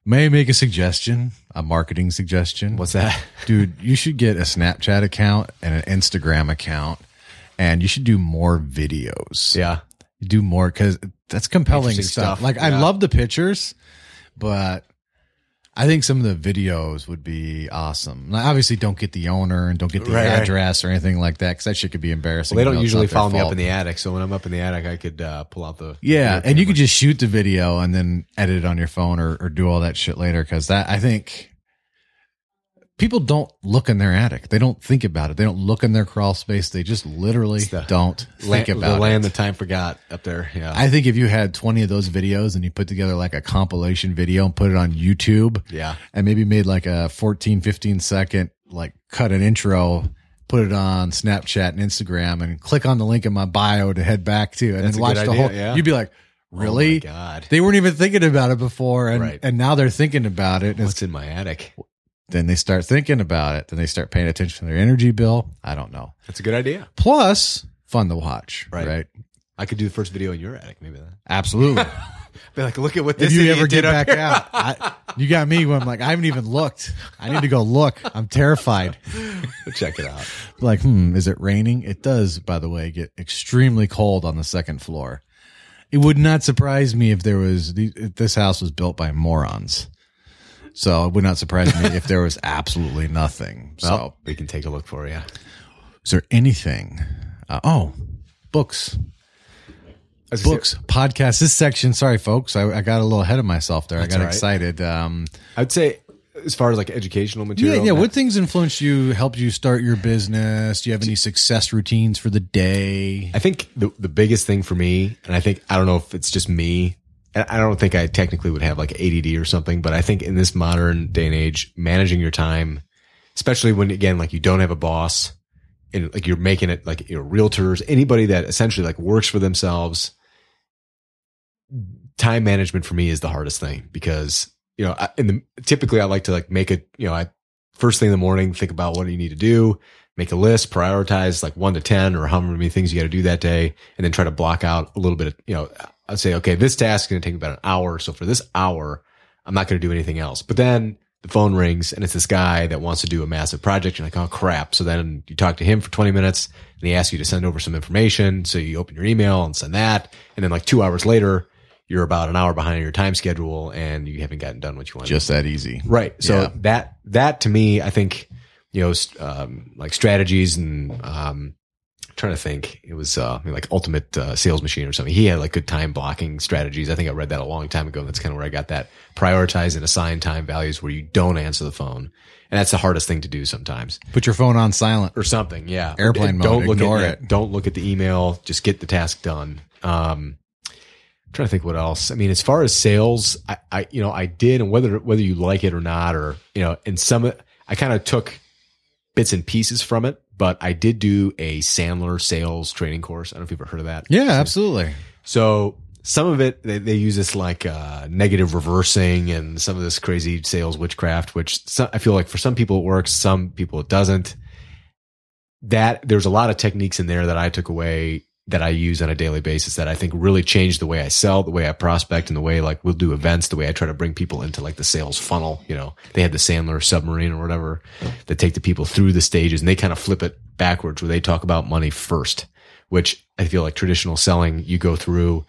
may make a suggestion, a marketing suggestion. What's that? Dude, you should get a Snapchat account and an Instagram account, and you should do more videos. Yeah. You do more because that's compelling stuff. stuff. Like I love the pictures, but I think some of the videos would be awesome. Like, obviously, don't get the owner and don't get the Right, right. address or anything like that because that shit could be embarrassing. Well, they don't usually follow me up in the attic. So when I'm up in the attic, I could uh, pull out the Yeah, and you could just shoot the video and then edit it on your phone or, or do all that shit later because that I think people don't look in their attic. They don't think about it. They don't look in their crawl space. They just literally the don't think land, about the land it. that time forgot up there. Yeah. I think if you had 20 of those videos and you put together like a compilation video and put it on YouTube yeah. and maybe made like a 14, 15 second, like cut an intro, put it on Snapchat and Instagram and click on the link in my bio to head back to and That's then watch the idea, whole, yeah. you'd be like, oh really? Oh my God. They weren't even thinking about it before. And, Right. and now they're thinking about it. And it's- What's in my attic? Then they start thinking about it. Then they start paying attention to their energy bill. I don't know. That's a good idea. Plus fun to watch. Right. Right. I could do the first video in your attic, maybe that. Absolutely. Be like, look at what this. if you ever get back here. out, I, you got me when I'm like, I haven't even looked. I need to go look. I'm terrified. Check it out. Like, hmm, is it raining? It does, by the way, get extremely cold on the second floor. It would not surprise me if there was, if this house was built by morons. So it would not surprise me if there was absolutely nothing. So Well, we can take a look for you. is there anything? Uh, oh, books, books, podcasts. This section, sorry, folks. I, I got a little ahead of myself there. I got right. excited. Um, I'd say, as far as like educational material, yeah. that- What things influenced you, helped you start your business? Do you have any success routines for the day? I think the the biggest thing for me, and I think I don't know if it's just me. And I don't think I technically would have like ADD or something, but I think in this modern day and age, managing your time, especially when again like you don't have a boss, and like you're making it like you know realtors, anybody that essentially like works for themselves. Time management for me is the hardest thing because you know I, in the typically I like to like make it you know I first thing in the morning think about what you need to do make a list, prioritize like one to 10 or how many things you got to do that day, and then try to block out a little bit of, you know, I'd say, okay, this task is going to take about an hour. So for this hour, I'm not going to do anything else. But then the phone rings and it's this guy that wants to do a massive project. You're like, oh crap. So then you talk to him for 20 minutes and he asks you to send over some information. So you open your email and send that. And then like two hours later, you're about an hour behind your time schedule and you haven't gotten done what you want. Just that easy. Right. So Yeah. that that to me, I think, you know, um, like strategies and um, trying to think, it was uh, like Ultimate uh, Sales Machine or something. He had like good time blocking strategies. I think I read that a long time ago. And That's kind of where I got that. Prioritize and assign time values where you don't answer the phone, and that's the hardest thing to do sometimes Put your phone on silent. or something. Yeah, Airplane mode, Don't look ignore at it. Don't look at the email. Just get the task done. Um, I'm trying to think what else. I mean, as far as sales, I, I you know, I did, and whether whether you like it or not, or you know, in some, I kind of took bits and pieces from it. But I did do a Sandler sales training course. I don't know if you've ever heard of that. Yeah, absolutely. So some of it they, they use this like uh, negative reversing and some of this crazy sales witchcraft, which some, I feel like for some people it works, some people it doesn't. That there's a lot of techniques in there that I took away that I use on a daily basis that I think really changed the way I sell, the way I prospect, and the way like we'll do events, the way I try to bring people into like the sales funnel. You know, they had the Sandler submarine or whatever that take the people through the stages and they kind of flip it backwards where they talk about money first, which I feel like traditional selling, you go through,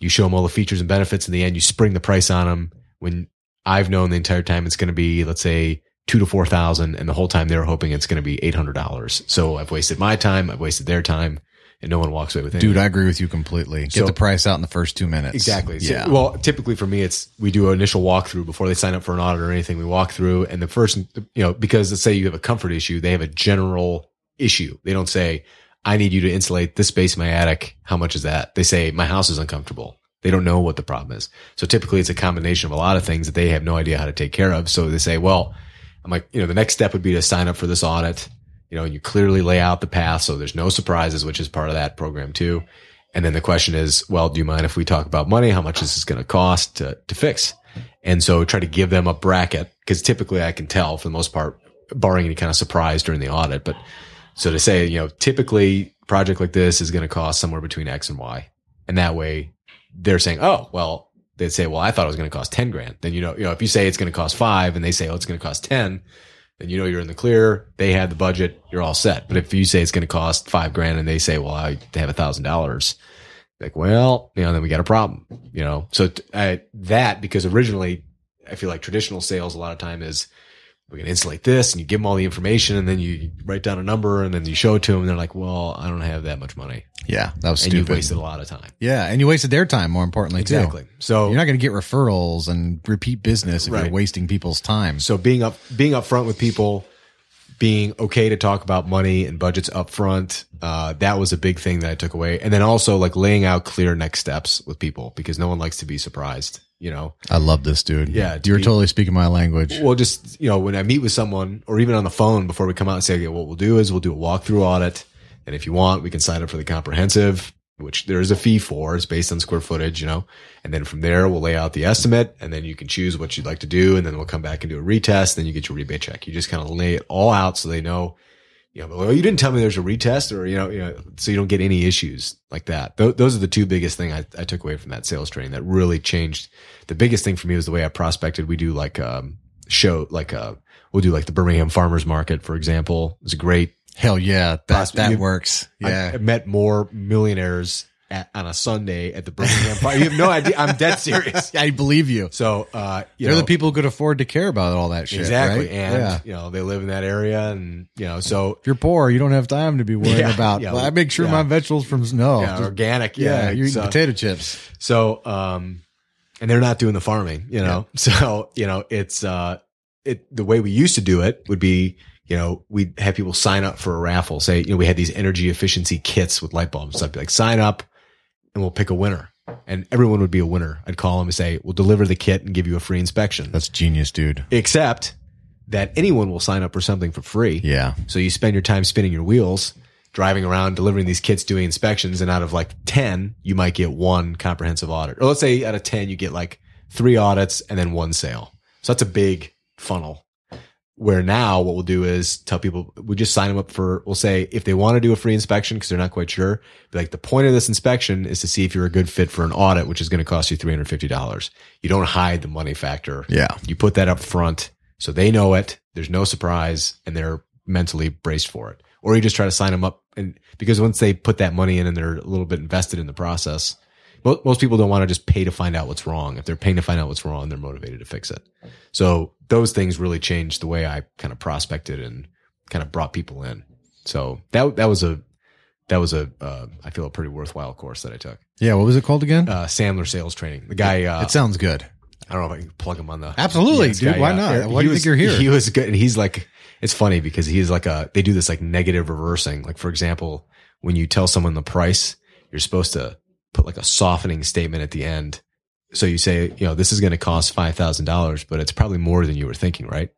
you show them all the features and benefits. In the end, you spring the price on them when I've known the entire time it's going to be, let's say, two to four thousand, and the whole time they're hoping it's going to be eight hundred dollars. So I've wasted my time, I've wasted their time, and no one walks away with anything. Dude, I agree with you completely. Get So- the price out in the first two minutes. Exactly. So- Yeah. well, typically for me, it's we do an initial walkthrough before they sign up for an audit or anything. We walk through, and the first, you know, because let's say you have a comfort issue, they have a general issue. They don't say, "I need you to insulate this space in my attic." How much is that? They say, "My house is uncomfortable." They don't know what the problem is. So typically, it's a combination of a lot of things that they have no idea how to take care of. So they say, "Well," I'm like, you know, the next step would be to sign up for this audit. You know, you clearly lay out the path so there's no surprises, which is part of that program too. And then the question is, well, do you mind if we talk about money? How much is this going to cost to, to fix? And so try to give them a bracket because typically I can tell for the most part, barring any kind of surprise during the audit, but So to say, you know, typically project like this is going to cost somewhere between X and Y. And that way they're saying, oh, well, they'd say, well, I thought it was going to cost 10 grand. Then, you know, you know, if you say it's going to cost five and they say, oh, it's going to cost 10, then you know you're in the clear. They had the budget, you're all set. But if you say it's going to cost five grand and they say, well, I have a thousand dollars, like, well, you know, then we got a problem, you know? So uh, that, because originally I feel like traditional sales a lot of time is, we can insulate this and you give them all the information and then you write down a number and then you show it to them and they're like, well, I don't have that much money. Yeah, that was And stupid. you've wasted a lot of time. yeah, and you wasted their time. More importantly, Exactly. too. So You're not going to get referrals and repeat business if Right. you're wasting people's time. So being up, being upfront with people, being okay to talk about money and budgets upfront, uh, that was a big thing that I took away. And then also like laying out clear next steps with people because no one likes to be surprised, you know? I love this dude. Yeah, you're be- totally speaking my language. Well, just, you know, when I meet with someone or even on the phone before we come out and say, okay, what we'll do is we'll do a walkthrough audit. And if you want, we can sign up for the comprehensive, which there is a fee for. It's based on square footage, you know, and then from there we'll lay out the estimate and then you can choose what you'd like to do. And then we'll come back and do a retest. Then you get your rebate check. You just kind of lay it all out so they know, you know, well, you didn't tell me there's a retest or, you know, you know, so you don't get any issues like that. Th- those are the two biggest thing I, I took away from that sales training that really changed. The biggest thing for me was the way I prospected. We do like, um, show, like, uh, we'll do like the Birmingham farmers market, for example. It's a great, Hell yeah, that that you- works. I- Yeah, I, met more millionaires at, on a Sunday at the Birmingham Far- You have no idea. I'm dead serious. I believe you. So, uh, you They're know, the people who could afford to care about all that shit. exactly. right? And, yeah. you know, they live in that area and, you know, so If you're poor, you don't have time to be worrying Yeah, about. yeah, well, I make sure yeah. my vegetables from no, yeah, just- organic. yeah, Yeah. you're eating so- potato chips. So, um, and they're not doing the farming, you know? So, you know, it's, uh, it, the way we used to do it would be, you know, we'd have people sign up for a raffle. Say, you know, we had these energy efficiency kits with light bulbs. So I'd be like, sign up and we'll pick a winner. And everyone would be a winner. I'd call them and say, we'll deliver the kit and give you a free inspection. That's genius, dude. Except that anyone will sign up for something for free. Yeah, So you spend your time spinning your wheels, driving around, delivering these kits, doing inspections, and out of like 10, you might get one comprehensive audit. Or let's say out of 10, you get like three audits and then one sale. So that's a big funnel. Where now what we'll do is tell people, we just sign them up for, we'll say if they want to do a free inspection because they're not quite sure, like the point of this inspection is to see if you're a good fit for an audit, which is going to cost you $350. You don't hide the money factor. yeah. You put that up front so they know it. There's no surprise and they're mentally braced for it. Or you just try to sign them up and because once they put that money in and they're a little bit invested in the process, most people don't want to just pay to find out what's wrong. If they're paying to find out what's wrong, they're motivated to fix it. So those things really changed the way I kind of prospected and kind of brought people in. So that, that was a, that was a, uh, I feel a pretty worthwhile course that I took. Yeah, what was it called again? Uh, Sandler sales training. The guy, uh, it sounds good. I don't know if I can plug him on the Absolutely, dude. Why not? Why he do you was- think you're here? He was good, and he's like, it's funny because he's like a. They do this like negative reversing. Like for example, when you tell someone the price, you're supposed to put like a softening statement at the end. So you say, you know, this is going to cost five thousand dollars, but it's probably more than you were thinking, right?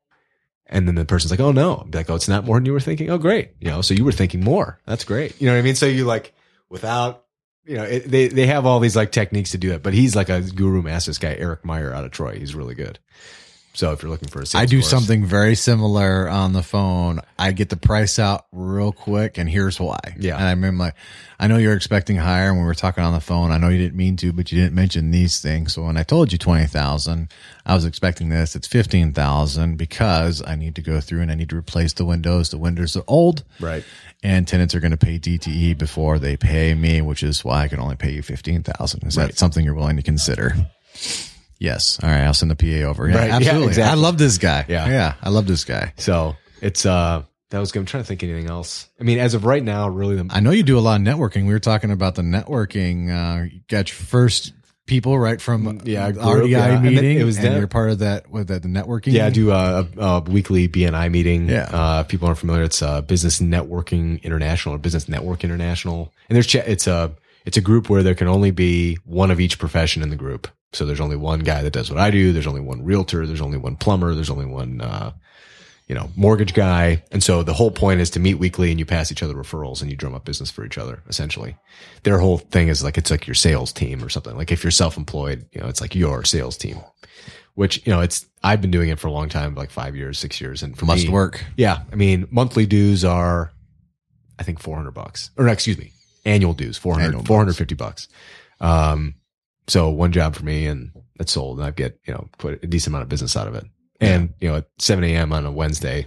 And then the person's like, oh no, be like, oh, it's not more than you were thinking. Oh, great, you know, so you were thinking more. That's great. You know what I mean? So you like without you know, it, they they have all these like techniques to do it, but he's like a guru master. This guy Eric Meyer out of Troy, he's really good. So if you're looking for a, I do something very similar on the phone. I get the price out real quick, and here's why. Yeah. And I remember, like, I know you're expecting higher. When we were talking on the phone, I know you didn't mean to, but you didn't mention these things. So when I told you twenty thousand, I was expecting this. It's fifteen thousand because I need to go through and I need to replace the windows. The windows are old, right. and tenants are going to pay DTE before they pay me, which is why I can only pay you fifteen thousand. Is Right. that something you're willing to consider? Yes. All right. I'll send the PA over. Yeah, Right. Yeah, absolutely. exactly. I love this guy. Yeah. Yeah. I love this guy. So it's uh that was good. I'm trying to think of anything else. I mean, as of right now, really the I know you do a lot of networking. We were talking about the networking. Uh, you got your first people right from Yeah, the group, RDI yeah. Meeting. it was and them. you're part of that with that the networking. yeah, I do a, a, a weekly BNI meeting. Yeah. Uh, if people aren't familiar, it's uh, Business Networking International or Business Network International, and there's it's a it's a group where there can only be one of each profession in the group. So there's only one guy that does what I do. There's only one realtor. There's only one plumber. There's only one uh, you know mortgage guy. And so the whole point is to meet weekly and you pass each other referrals and you drum up business for each other. Essentially, their whole thing is like it's like your sales team or something. Like if you're self-employed, you know, it's like your sales team which you know it's I've been doing it for a long time, like five years, six years, and for Must me, work. Yeah, I mean monthly dues are I think 400 bucks or excuse me, annual dues, 400, Annual dues. 450 bucks. Um, so one job for me and it's sold and I get, you know, put a decent amount of business out of it. And, you know, at 7 a.m. on a Wednesday,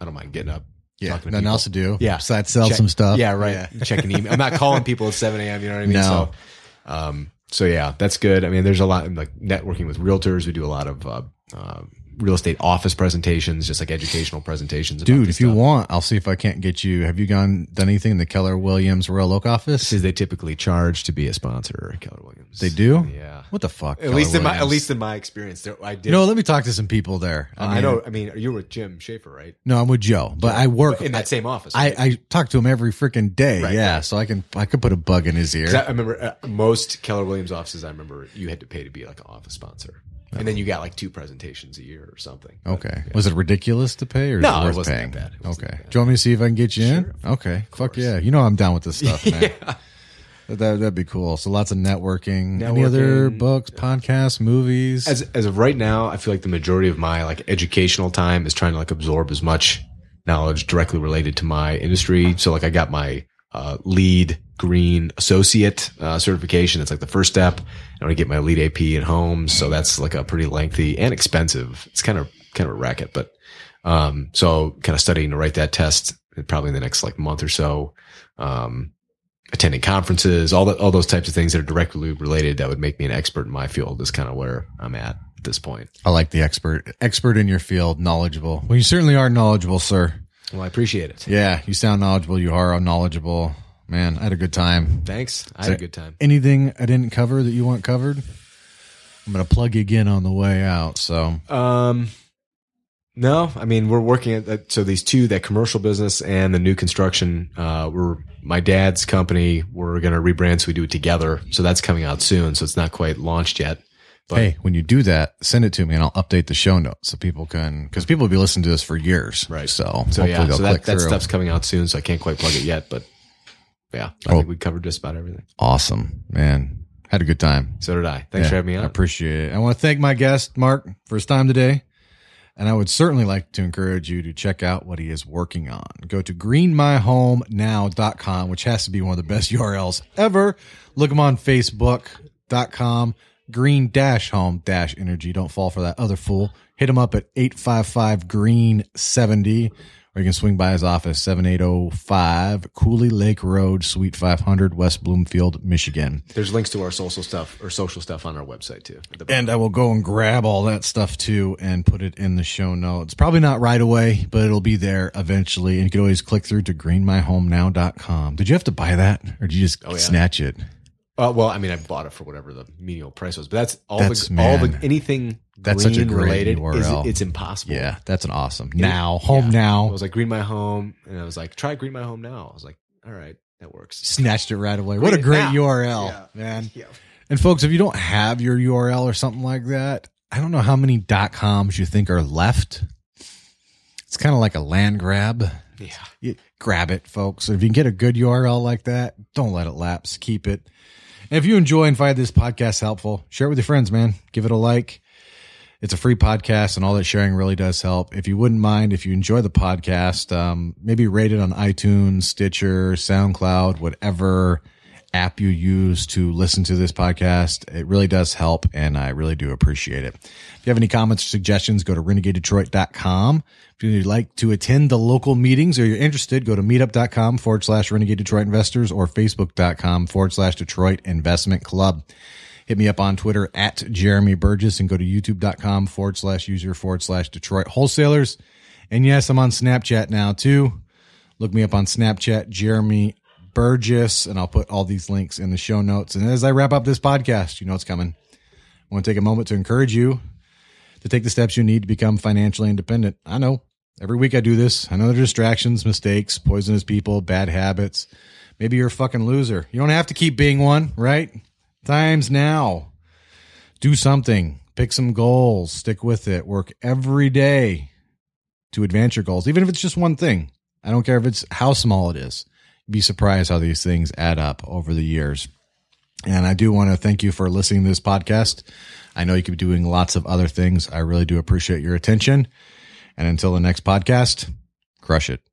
I don't mind getting up. Yeah, nothing people. else to do. Yeah. besides sell Check- some stuff. Yeah, right. Checking email. I'm not calling people at 7 a.m. You know what I mean? No. So, um, so yeah, that's good. I mean, there's a lot like networking with realtors. We do a lot of, uh, uh, real estate office presentations, just like educational presentations. Dude, this if you want, I'll see if I can't get you. Have you gone done anything in the Keller Williams Royal Oak office? Says they typically charge to be a sponsor, at Keller Williams. They do. Yeah. What the fuck? At Keller least in my, at least in my experience, there, I did. You know, let me talk to some people there. I, mean, know. I mean, you're with Jim Schaefer, right? No, I'm with Joe, but I work In that same office. I, right? I talk to him every freaking day. Right, yeah, right. so I can I could put a bug in his ear. I remember uh, most Keller Williams offices. I remember you had to pay to be like an office sponsor, and then you got like two presentations a year or something. Okay. yeah. Was it ridiculous to pay or No, it it wasn't that bad. Wasn't okay. that bad. Do you want me to see if I can get you in? Okay. Fuck yeah. You know I'm down with this stuff, man. That, that'd be cool. So lots of networking. Any other Networking. books, podcasts, movies? as as of right now, I feel like the majority of my like educational time is trying to like absorb as much knowledge directly related to my industry. So like I got my uh, LEED green associate uh, certification. It's like the first step. I want to get my LEED AP in homes. So that's like a pretty lengthy and expensive. It's kind of kind of a racket, but um, so kind of studying to write that test probably in the next like month or so. Um, attending conferences, all that, all those types of things that are directly related that would make me an expert in my field is kind of where I'm at at this point. I like the expert, expert in your field, knowledgeable. Well, you certainly are knowledgeable, sir. Well, I appreciate it. Yeah, you sound knowledgeable. You are knowledgeable. Man, I had a good time. Thanks. I had a good time. Anything I didn't cover that you want covered? I'm going to plug you again on the way out. So, Um, no, I mean we're working at that. So these two, that commercial business and the new construction, uh, we're my dad's company. We're going to rebrand, so we do it together. So that's coming out soon. So it's not quite launched yet. But hey, when you do that, send it to me and I'll update the show notes so people can, because people will be listening to this for years. Right. So, so hopefully yeah, they'll so that, click that through. stuff's coming out soon. So I can't quite plug it yet, but yeah, I Oh. think we covered just about everything. Awesome, man. Had a good time. So did I. Thanks Yeah, for having me on. I appreciate it. I want to thank my guest, Mark, for his time today. And I would certainly like to encourage you to check out what he is working on. Go to greenmyhomenow.com, which has to be one of the best URLs ever. Look him on facebook.com, green dash home dash energy. Don't fall for that other fool. Hit him up at 855 green 70 or you can swing by his office, 7805 Cooley Lake Road, Suite 500, West Bloomfield, Michigan. There's links to our social stuff or social stuff on our website too. at the bottom. And I will go and grab all that stuff too and put it in the show notes. Probably not right away, but it'll be there eventually. And you can always click through to greenmyhomenow.com. Did you have to buy that or did you just Oh, yeah. snatch it? Uh, well, I mean, I bought it for whatever the menial price was, but that's all That's- the all the anything That's such a green great related URL. is it's impossible. Yeah, that's an awesome. Now, home Yeah. now. I was like Green My Home, and I was like, try Green My Home now. I was like, all right, that works. Snatched it right away. What a great now. URL, Yeah. man. Yeah. And folks, if you don't have your URL or something like that, I don't know how many dot coms you think are left. It's kind of like a land grab. Yeah. you grab it, folks. If you can get a good URL like that, don't let it lapse. Keep it. And if you enjoy and find this podcast helpful, share it with your friends, man. Give it a like. It's a free podcast, and all that sharing really does help. If you wouldn't mind, if you enjoy the podcast, um, maybe rate it on iTunes, Stitcher, SoundCloud, whatever app you use to listen to this podcast. It really does help, and I really do appreciate it. If you have any comments or suggestions, go to renegadedetroit.com. If you'd like to attend the local meetings or you're interested, go to meetup.com forward slash renegade Detroit investors or facebook.com forward slash Detroit investment club. Hit me up on Twitter at Jeremy Burgess and go to youtube.com forward slash user forward slash Detroit wholesalers. And yes, I'm on Snapchat now too. Look me up on Snapchat, Jeremy Burgess, and I'll put all these links in the show notes. And as I wrap up this podcast, you know it's coming. I want to take a moment to encourage you to take the steps you need to become financially independent. I know every week I do this. I know there are distractions, mistakes, poisonous people, bad habits. Maybe you're a fucking loser. You don't have to keep being one, right? Times now. Do something. Pick some goals. Stick with it. Work every day to advance your goals, even if it's just one thing. I don't care if it's how small it is. Be surprised how these things add up over the years. And I do want to thank you for listening to this podcast. I know you could be doing lots of other things. I really do appreciate your attention. And until the next podcast, crush it.